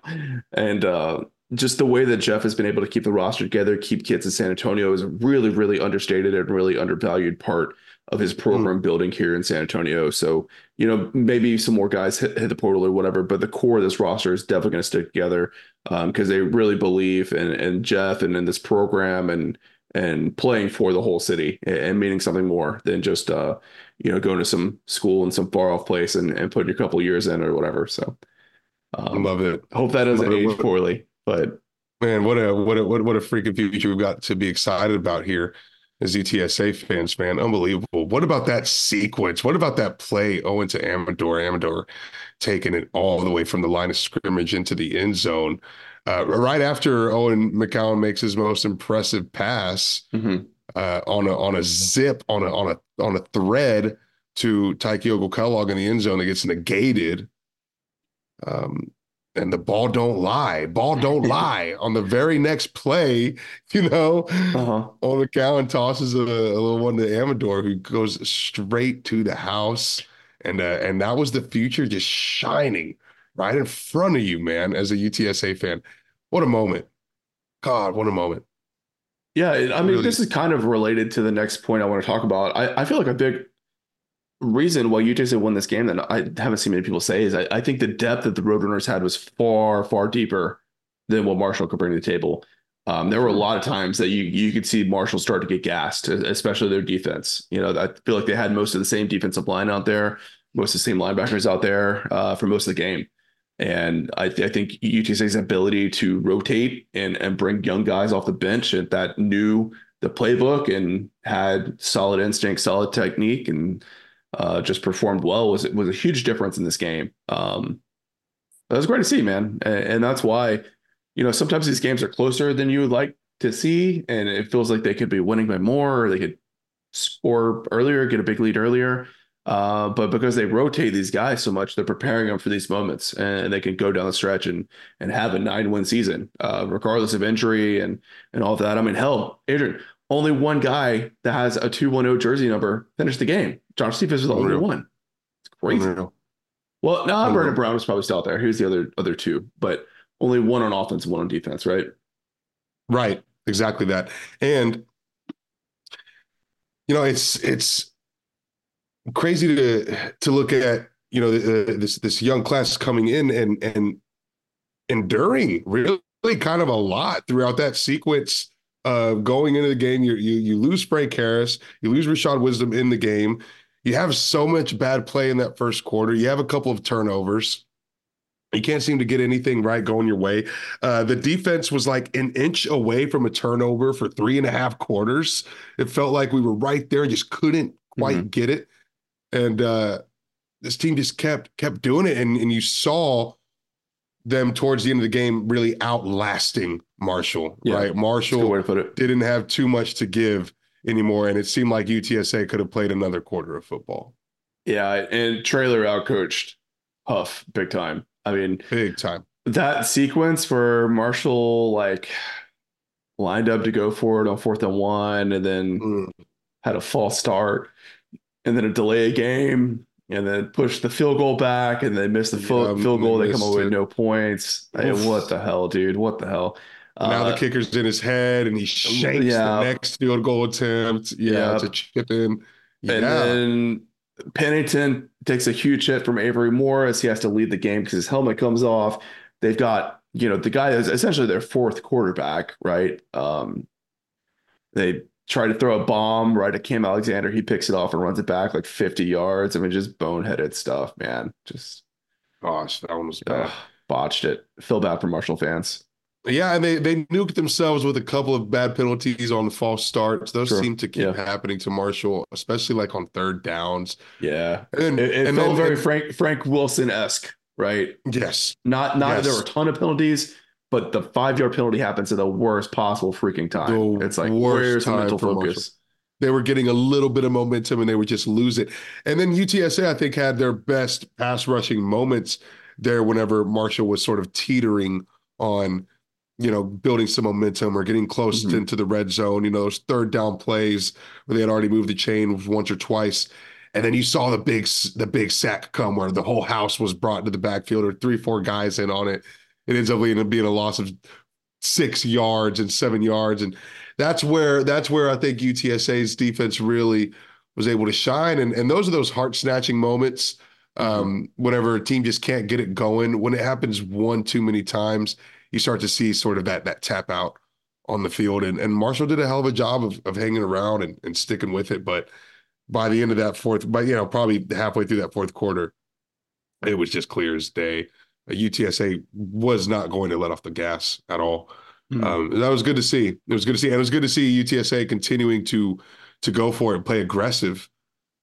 and uh, just the way that Jeff has been able to keep the roster together, keep kids in San Antonio is a really, really understated and really undervalued part of his program mm. building here in San Antonio. So, you know, maybe some more guys hit, hit the portal or whatever, but the core of this roster is definitely going to stick together because um, they really believe in, in Jeff and in this program and and playing for the whole city and meaning something more than just uh, you know going to some school in some far off place and, and putting a couple years in or whatever. So um, love it. Hope that doesn't age what, poorly, but man, what a what a what, what a freaking future we've got to be excited about here as UTSA fans, man. Unbelievable. What about that sequence? What about that play Owen to Amador? Amador taking it all the way from the line of scrimmage into the end zone uh, right after Owen McCown makes his most impressive pass mm-hmm. uh, on a on a zip on a on a on a thread to Tyke Kellogg in the end zone that gets negated. Um, and the ball don't lie. Ball don't <laughs> lie. On the very next play, <laughs> you know, uh-huh. Owen McCown tosses a, a, little one to Amador, who goes straight to the house, and uh, and that was the future just shining right in front of you, man, as a UTSA fan. What a moment. God, what a moment. Yeah, I mean, really. this is kind of related to the next point I want to talk about. I, I feel like a big reason why UTSA won this game that I haven't seen many people say is I, I think the depth that the Roadrunners had was far, far deeper than what Marshall could bring to the table. Um, there were a lot of times that you you could see Marshall start to get gassed, especially their defense. You know, I feel like they had most of the same defensive line out there, most of the same linebackers out there uh, for most of the game. And I, th- I think UTSA's ability to rotate and, and bring young guys off the bench that knew the playbook and had solid instinct, solid technique, and uh, just performed well was was a huge difference in this game. Um, that was great to see, man, and, and, that's why you know sometimes these games are closer than you would like to see, and it feels like they could be winning by more, or they could score earlier, get a big lead earlier. Uh, but because they rotate these guys so much, they're preparing them for these moments, and they can go down the stretch and and have a nine win season, uh, regardless of injury and and all of that. I mean, hell, Adrian, only one guy that has a two one zero jersey number finished the game. Josh Cephus was the only one. It's crazy. Unreal. Well, no, Brandon Brown was probably still out there. He was the other other two, but only one on offense, one on defense, right? Right, exactly that. And you know, it's it's crazy to to look at you know this this young class coming in and and enduring really kind of a lot throughout that sequence. Uh, going into the game, you you you lose Frank Harris, you lose Rashad Wisdom in the game. You have so much bad play in that first quarter. You have a couple of turnovers. You can't seem to get anything right going your way. Uh, the defense was like an inch away from a turnover for three and a half quarters. It felt like we were right there and just couldn't quite mm-hmm. get it. And uh, this team just kept kept doing it, and and you saw them towards the end of the game really outlasting Marshall. Yeah, right, Marshall way to put it. didn't have too much to give anymore, and it seemed like UTSA could have played another quarter of football. Yeah, and Traylor outcoached Huff big time. I mean, big time. That sequence for Marshall, like lined up to go for it on fourth and one, and then mm. had a false start, and then a delay a game, and then push the field goal back, and they miss the yeah, field, field goal. They come away with no points. Hey, what the hell, dude? What the hell? Now uh, the kicker's in his head, and he shanks yeah. the next field goal attempt. Yeah, yeah. to chip in. Yeah. And then Pennington takes a huge hit from Avery Morris. He has to lead the game because his helmet comes off. They've got, you know, the guy is essentially their fourth quarterback, right? Um, they try to throw a bomb right at Cam Alexander. He picks it off and runs it back like 50 yards. I mean, just boneheaded stuff, man. Just gosh, that one was bad. Uh, botched it. Feel bad for Marshall fans. Yeah, and they they nuked themselves with a couple of bad penalties on false starts. Those sure. seem to keep yeah. happening to Marshall, especially like on third downs. Yeah, and it, it and felt then, very and, Frank Frank Wilson esque, right? Yes, not not yes. there were a ton of penalties, but the five yard penalty happens at the worst possible freaking time. The it's like where's the mental focus? Marshall. They were getting a little bit of momentum and they would just lose it. And then UTSA, I think, had their best pass rushing moments there whenever Marshall was sort of teetering on you know, building some momentum or getting close mm-hmm. into the red zone, you know, those third down plays where they had already moved the chain once or twice. And then you saw the big the big sack come where the whole house was brought into the backfield or three, four guys in on it. It ends up being a loss of six yards and seven yards. And that's where that's where I think UTSA's defense really was able to shine. And and those are those heart snatching moments. Um, whenever a team just can't get it going, when it happens one too many times, you start to see sort of that that tap out on the field. And and Marshall did a hell of a job of of hanging around and, and sticking with it. But by the end of that fourth, but you know, probably halfway through that fourth quarter, it was just clear as day. UTSA was not going to let off the gas at all. Mm-hmm. Um, that was good to see. It was good to see, and it was good to see UTSA continuing to to go for it and play aggressive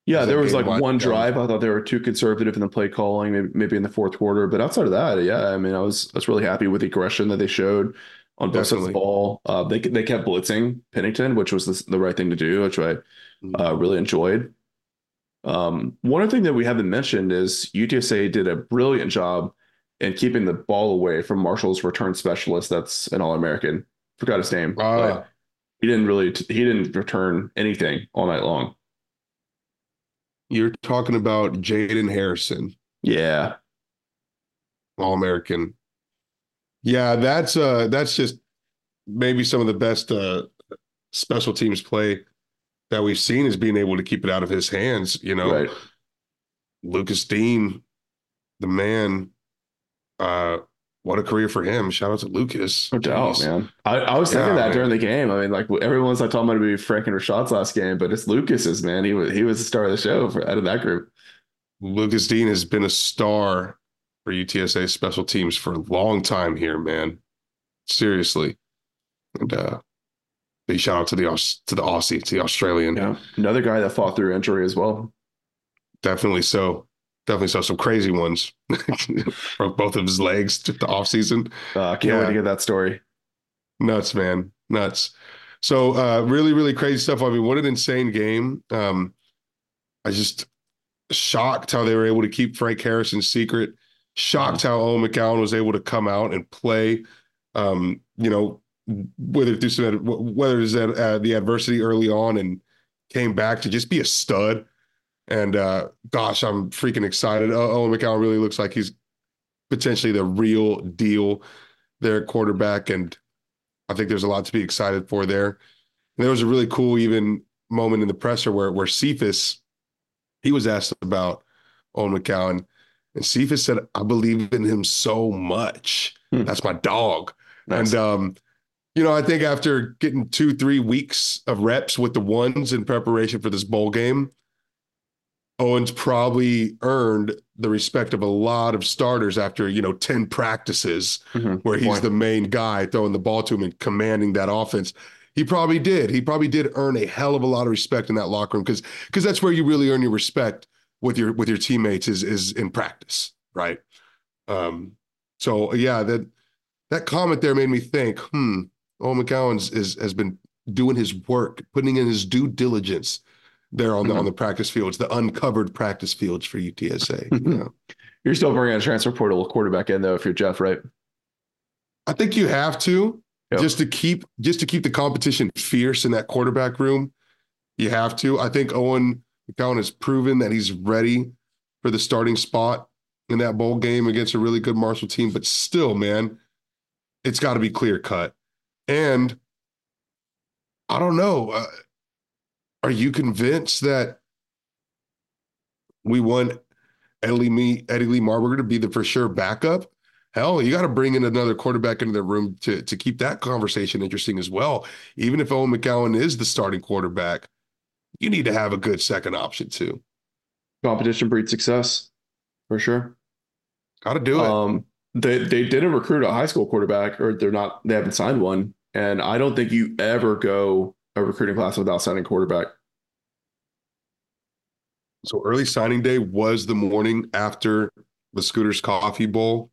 yeah, there was like one drive. I thought they were too conservative in the play calling, maybe, maybe in the fourth quarter. But outside of that, yeah, I mean, I was I was really happy with the aggression that they showed on both sides of the ball. Uh, they they kept blitzing Pennington, which was the, the right thing to do, which I mm-hmm. uh, really enjoyed. Um, one other thing that we haven't mentioned is UTSA did a brilliant job in keeping the ball away from Marshall's return specialist. That's an All American. Forgot his name. Uh, he didn't really he didn't return anything all night long. You're talking about Jaden Harrison. Yeah. All American. Yeah, that's uh that's just maybe some of the best uh special teams play that we've seen is being able to keep it out of his hands, you know. Right. Lucas Dean, the man, uh what a career for him. Shout out to Lucas. No doubt, man. I, I was thinking yeah, that man. during the game. I mean, like everyone's like talking about to be Frank and Rashad's last game, but it's Lucas's, man. He was he was the star of the show for out of that group. Lucas Dean has been a star for UTSA special teams for a long time here, man. Seriously. And uh big shout out to the to the Aussie, to the Australian. Yeah. Another guy that fought through injury as well. Definitely so definitely saw some crazy ones. <laughs> Broke both of his legs to the off season. Uh, can't yeah. wait to get that story. Nuts, man, nuts. So uh, really, really crazy stuff. I mean, what an insane game. Um, I just shocked how they were able to keep Frank Harrison's secret. Shocked how Owen McCown was able to come out and play. Um, you know, whether through some whether it it's uh, the adversity early on and came back to just be a stud and uh, gosh, I'm freaking excited. Owen McCown really looks like he's potentially the real deal there at quarterback. And I think there's a lot to be excited for there. And there was a really cool even moment in the presser where where Cephus, he was asked about Owen McCown. And Cephus said, I believe in him so much. Hmm. That's my dog. Nice. And um, you know, I think after getting two, three weeks of reps with the ones in preparation for this bowl game, Owen's probably earned the respect of a lot of starters after, you know, 10 practices mm-hmm. where he's the main guy throwing the ball to him and commanding that offense. He probably did. He probably did earn a hell of a lot of respect in that locker room because because that's where you really earn your respect with your with your teammates is is in practice, right? Um, so yeah, that that comment there made me think, hmm, Owen McCown is, has been doing his work, putting in his due diligence there on the mm-hmm. on the practice fields, the uncovered practice fields for UTSA. Mm-hmm. You know? You're still bringing a transfer portal quarterback in though, if you're Jeff, right? I think you have to yep. just to keep just to keep the competition fierce in that quarterback room. You have to. I think Owen McCown has proven that he's ready for the starting spot in that bowl game against a really good Marshall team. But still, man, it's got to be clear cut. And I don't know. Uh, are you convinced that we want Eddie Lee, Eddie Lee Marburger to be the for sure backup? Hell, you got to bring in another quarterback into the room to, to keep that conversation interesting as well. Even if Owen McCown is the starting quarterback, you need to have a good second option too. Competition breeds success, for sure. Got to do it. Um, they they didn't recruit a high school quarterback, or they're not. They haven't signed one, and I don't think you ever go a recruiting class without signing quarterback. So early signing day was the morning after the Scooters Coffee Bowl.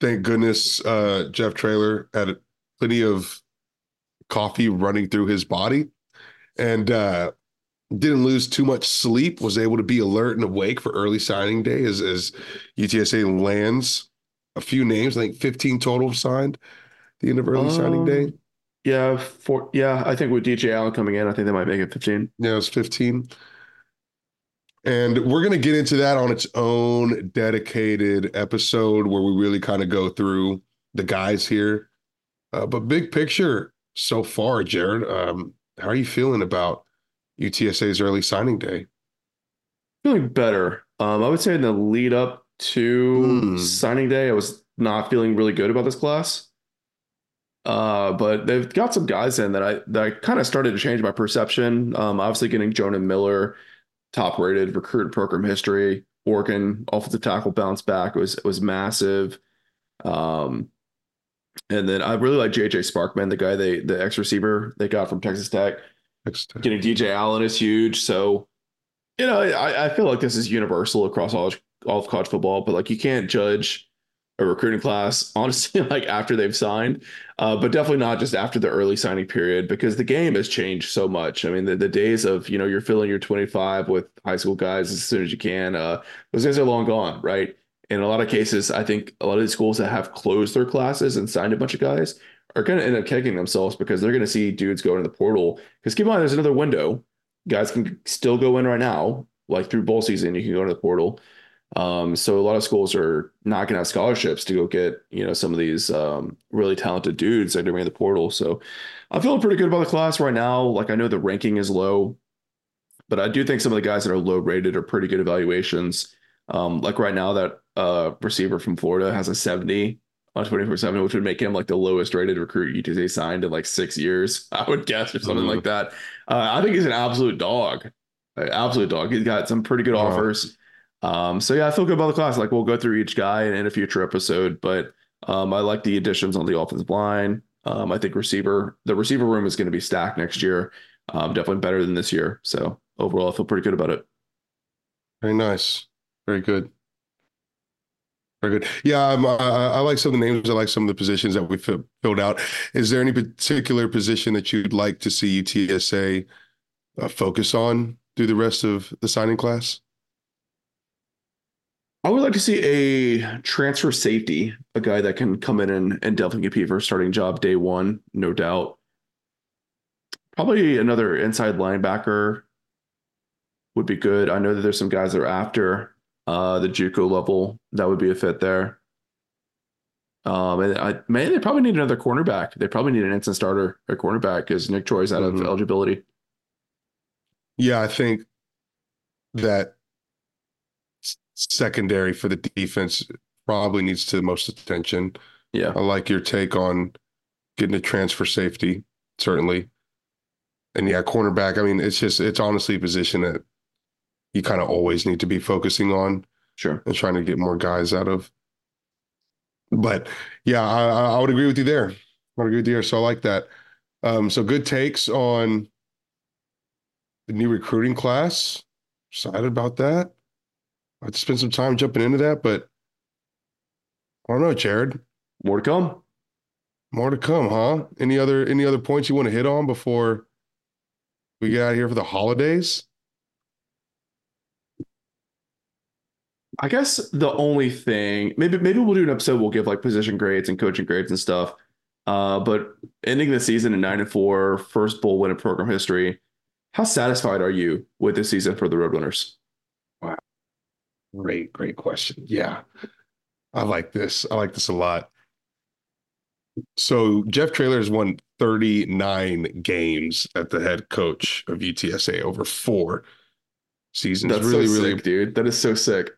Thank goodness uh, Jeff Traylor had plenty of coffee running through his body and uh, didn't lose too much sleep, was able to be alert and awake for early signing day as, as UTSA lands a few names, I think 15 total signed the end of early um, signing day. Yeah, for yeah, I think with DJ Allen coming in, I think they might make it 15. Yeah, it's 15. And we're going to get into that on its own dedicated episode where we really kind of go through the guys here. Uh, but big picture so far, Jared, um, how are you feeling about UTSA's early signing day? Feeling better. Um, I would say in the lead up to mm. signing day, I was not feeling really good about this class. Uh, but they've got some guys in that I that I kind of started to change my perception. Um, obviously getting Jonah Miller, top rated recruit program history. Oregon offensive tackle bounce back was was massive. Um, and then I really like JJ Sparkman, the guy they the ex receiver they got from Texas Tech. Texas Tech. Getting DJ Allen is huge. So, you know, I, I feel like this is universal across all all of college football, but like you can't judge a recruiting class, <laughs> honestly, like after they've signed, uh, but definitely not just after the early signing period because the game has changed so much. I mean, the, the days of, you know, you're filling your 25 with high school guys as soon as you can, uh, those days are long gone, right? In a lot of cases, I think a lot of these schools that have closed their classes and signed a bunch of guys are going to end up kicking themselves because they're going to see dudes go into the portal. Because keep in mind, there's another window. Guys can still go in right now, like through bowl season, you can go into the portal. Um, so a lot of schools are not going to have scholarships to go get, you know, some of these um, really talented dudes that are doing the portal. So I'm feeling pretty good about the class right now. Like I know the ranking is low, but I do think some of the guys that are low rated are pretty good evaluations. Um, like right now, that uh, receiver from Florida has a 70 on 24 7, which would make him like the lowest rated recruit UTSA signed in like six years, <laughs> I would guess, or something mm-hmm. like that. Uh, I think he's an absolute dog, absolute dog. He's got some pretty good offers. Um, so yeah, I feel good about the class. Like we'll go through each guy in, in a future episode, but um, I like the additions on the offensive line. Um, I think receiver, the receiver room is going to be stacked next year. Um, definitely better than this year. So overall, I feel pretty good about it. Very nice. Very good. Very good. Yeah, I, I, like some of the names. I like some of the positions that we filled out. Is there any particular position that you'd like to see UTSA uh, focus on through the rest of the signing class? I would like to see a transfer safety, a guy that can come in and, and definitely compete for a starting job day one, no doubt. Probably another inside linebacker would be good. I know that there's some guys that are after uh, the JUCO level that would be a fit there. Um, and I man, they probably need another cornerback. They probably need an instant starter at cornerback because Nick Troy's out mm-hmm. of eligibility. Yeah, I think that secondary for the defense probably needs to the most attention. Yeah. I like your take on getting a transfer safety, certainly. And yeah, cornerback. I mean, it's just it's honestly a position that you kind of always need to be focusing on. Sure. And trying to get more guys out of. But yeah, I, I would agree with you there. I would agree with you there. So I like that. Um, so good takes on the new recruiting class. Excited about that. I'd spend some time jumping into that, but I don't know, Jared. More to come. More to come, huh? Any other any other points you want to hit on before we get out of here for the holidays? I guess the only thing, maybe maybe we'll do an episode. We'll give like position grades and coaching grades and stuff. Uh, but ending the season in nine and four, first bowl win in program history. How satisfied are you with this season for the Roadrunners? Great, great question. Yeah, I like this. I like this a lot. So Jeff Traylor has won 39 games at the head coach of UTSA over four seasons. That's really, so really, dude. That is so sick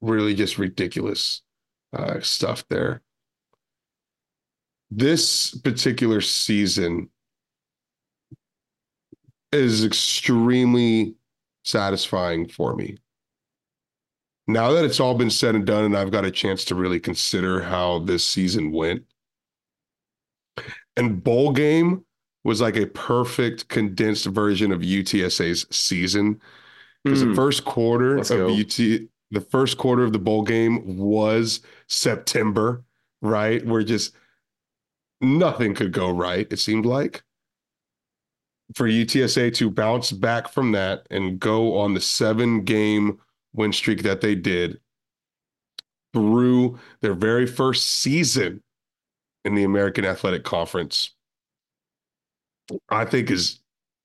really just ridiculous uh, stuff there. This particular season is extremely satisfying for me. Now that it's all been said and done, and I've got a chance to really consider how this season went, and bowl game was like a perfect condensed version of UTSA's season because mm. the hmm. first quarter Let's of go. UT the first quarter of the bowl game was September, right? Where just nothing could go right, it seemed like. For UTSA to bounce back from that and go on the seven game win streak that they did through their very first season in the American Athletic Conference, I think is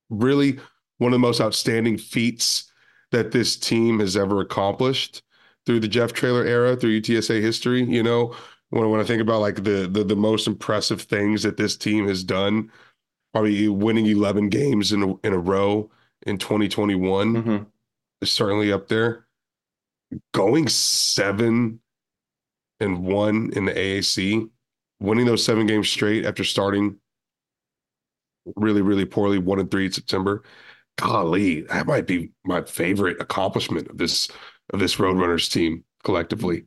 really one of the most outstanding feats that this team has ever accomplished through the Jeff Traylor era, through UTSA history. You know, when when I think about like the the, the most impressive things that this team has done, probably winning 11 games in a, in a row in 2021 mm-hmm. is certainly up there. Going seven and one in the AAC, winning those seven games straight after starting really, really poorly, one and three in September golly, that might be my favorite accomplishment of this of this Roadrunners team collectively.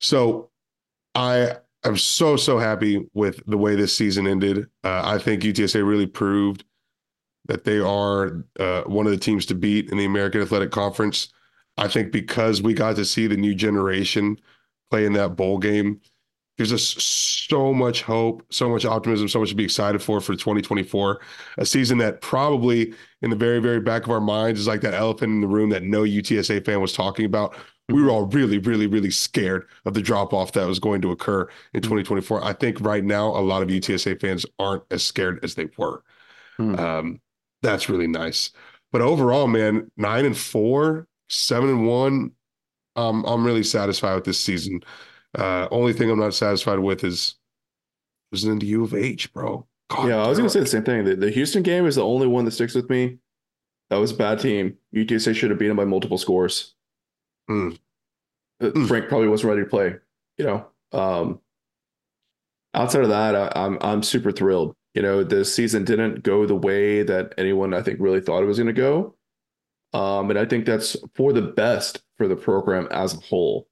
So I am so so happy with the way this season ended. Uh, I think UTSA really proved that they are uh, one of the teams to beat in the American Athletic Conference. I think because we got to see the new generation play in that bowl game, there's just so much hope, so much optimism, so much to be excited for for 2024. A season that probably in the very, very back of our minds is like that elephant in the room that no UTSA fan was talking about. We were all really, really, really scared of the drop off that was going to occur in 2024. I think right now a lot of UTSA fans aren't as scared as they were. Hmm. Um, that's really nice. But overall, man, nine and four, seven and one. Um, I'm really satisfied with this season. Uh, only thing I'm not satisfied with is was in the U of H, bro. God, yeah, I was gonna say the same thing. The, the, Houston game is the only one that sticks with me. That was a bad team. UTSA should have beaten by multiple scores. Mm. Mm. Frank probably wasn't ready to play. You know, um, outside of that, I, I'm I'm super thrilled. You know, the season didn't go the way that anyone I think really thought it was going to go. Um, and I think that's for the best for the program as a whole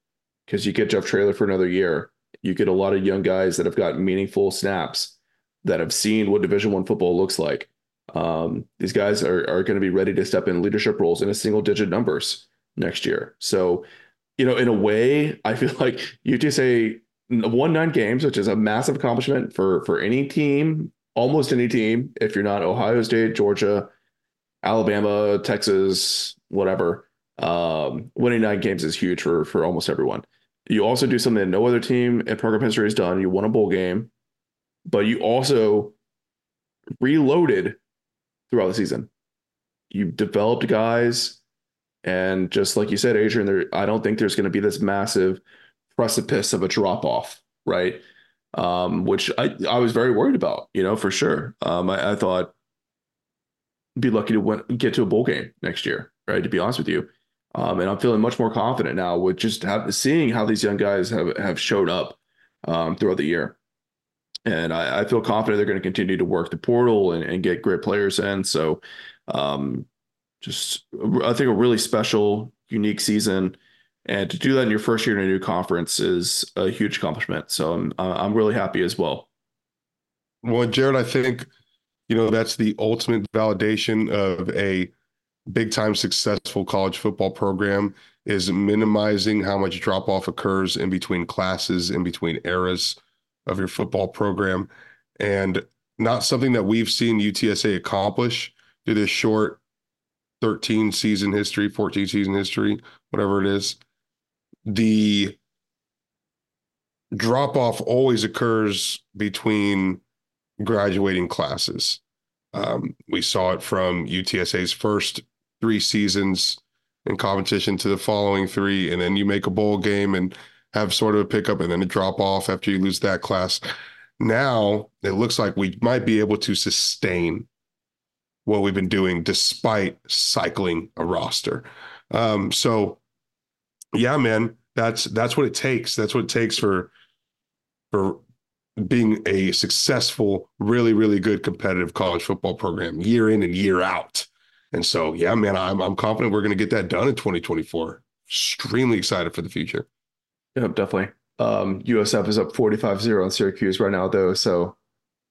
because you get Jeff Traylor for another year. You get a lot of young guys that have got meaningful snaps that have seen what Division One football looks like. Um, these guys are are going to be ready to step in leadership roles in a single digit numbers next year. So, you know, in a way, <laughs> I feel like UTSA won nine games, which is a massive accomplishment for for any team, almost any team. If you're not Ohio State, Georgia, Alabama, Texas, whatever, um, winning nine games is huge for for almost everyone. You also do something that no other team in program history has done. You won a bowl game, but you also reloaded throughout the season. You developed guys, and just like you said, Adrian, there I don't think there's going to be this massive precipice of a drop off, right? Um, which I I was very worried about, you know, for sure. Um, I, I thought be lucky to win, get to a bowl game next year, right? To be honest with you, Um, and I'm feeling much more confident now with just have, seeing how these young guys have have showed up um, throughout the year. And I, I, feel confident they're going to continue to work the portal and, and get great players in. So, um, just I think a really special, unique season. And to do that in your first year in a new conference is a huge accomplishment. So I'm I'm really happy as well. Well, Jared, I think you know that's the ultimate validation of a big time successful college football program is minimizing how much drop off occurs in between classes, in between eras of your football program, and not something that we've seen UTSA accomplish through this short 13 season history, 14 season history, whatever it is. The drop off always occurs between graduating classes. Um, we saw it from UTSA's first three seasons in competition to the following three, and then you make a bowl game and have sort of a pickup and then a drop off after you lose that class. Now it looks like we might be able to sustain what we've been doing despite cycling a roster. Um, so yeah, man, that's that's what it takes. That's what it takes for for being a successful, really, really good competitive college football program year in and year out. And so, yeah, man, I'm I'm confident we're going to get that done in 2024. Extremely excited for the future. Yeah, definitely. Um, USF is up 45-0 on Syracuse right now, though. So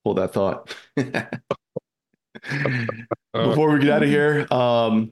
hold that thought. <laughs> Before we get out of here, um,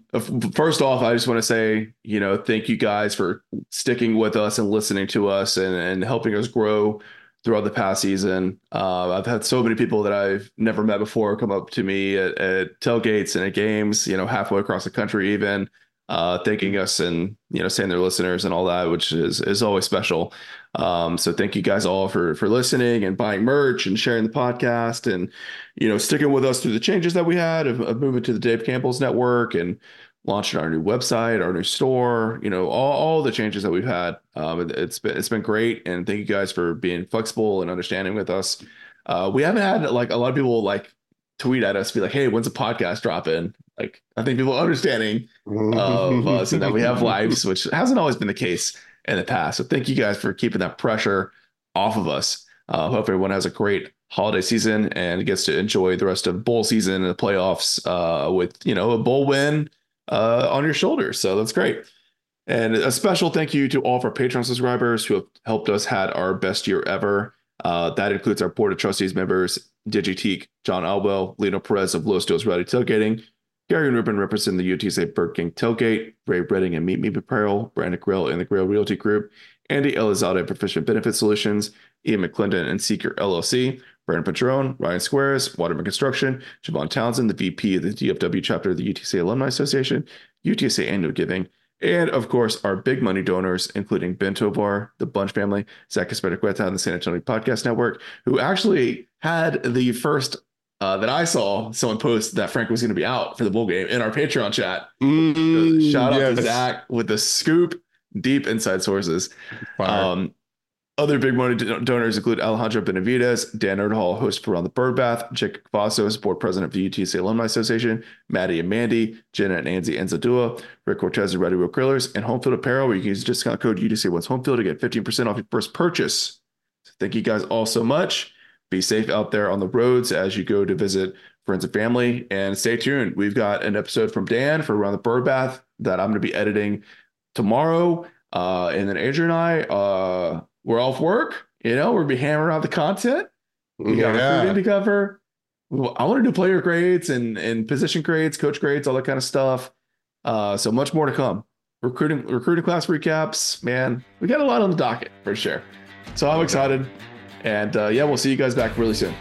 first off, I just want to say, you know, thank you guys for sticking with us and listening to us and, and helping us grow throughout the past season. Uh, I've had so many people that I've never met before come up to me at, at tailgates and at games, you know, halfway across the country, even uh, thanking us and you know saying they're listeners and all that, which is is always special. Um, so thank you guys all for for listening and buying merch and sharing the podcast and you know sticking with us through the changes that we had of, of moving to the Dave Campbell's network and launching our new website, our new store, you know, all, all the changes that we've had. Um, it, has been it's been great, and thank you guys for being flexible and understanding with us. Uh, we haven't had like a lot of people like tweet at us, be like, "Hey, when's a podcast dropping?" Like, I think people are understanding of <laughs> us and that we have lives, which hasn't always been the case in the past. So, thank you guys for keeping that pressure off of us. Uh, hope everyone has a great holiday season and gets to enjoy the rest of bowl season and the playoffs uh, with you know a bowl win uh, on your shoulders. So that's great. And a special thank you to all of our Patreon subscribers who have helped us had our best year ever. Uh, that includes our board of trustees members, Digiteek, John Alwell, Lino Perez of Low Steels Rowdy Tailgating, Gary and Ruben represent the UTSA Burger King Tailgate, Ray Redding and Meet Me Apparel, Brandon Grill and the Grill Realty Group, Andy Elizalde Proficient Benefit Solutions, Ian McClendon and Seeker LLC, Brandon Patron, Ryan Squares, Waterman Construction, Javon Townsend, the VP of the DFW chapter of the UTSA Alumni Association, UTSA Annual Giving, and of course, our big money donors, including Ben Tovar, the Bunch family, Zach Espericueta, and the San Antonio Podcast Network, who actually had the first uh, that I saw someone post that Frank was going to be out for the bowl game in our Patreon chat. Mm, Shout out yes. to Zach with the scoop, deep inside sources. Um, other big money donors include Alejandro Benavides, Dan Erdhall, host for Around the Birdbath, Jake Cavazos, board president of the UTSA Alumni Association, Maddie and Mandy, Jenna and Anzi Enzadua, Rick Cortez of Ready Wheel Grillers, and Homefield Apparel, where you can use discount code UTSA Once Homefield to get 15% off your first purchase. So thank you guys all so much. Be safe out there on the roads as you go to visit friends and family. And stay tuned. We've got an episode from Dan for Around the Birdbath that I'm going to be editing tomorrow. Uh, and then Adrian and I, uh, we're off work. You know, we'll be hammering out the content. We got yeah. recruiting to cover. I want to do player grades and and position grades, coach grades, all that kind of stuff. Uh, so much more to come. Recruiting recruiting class recaps, man. We got a lot on the docket for sure. So I'm excited. And uh, yeah, we'll see you guys back really soon.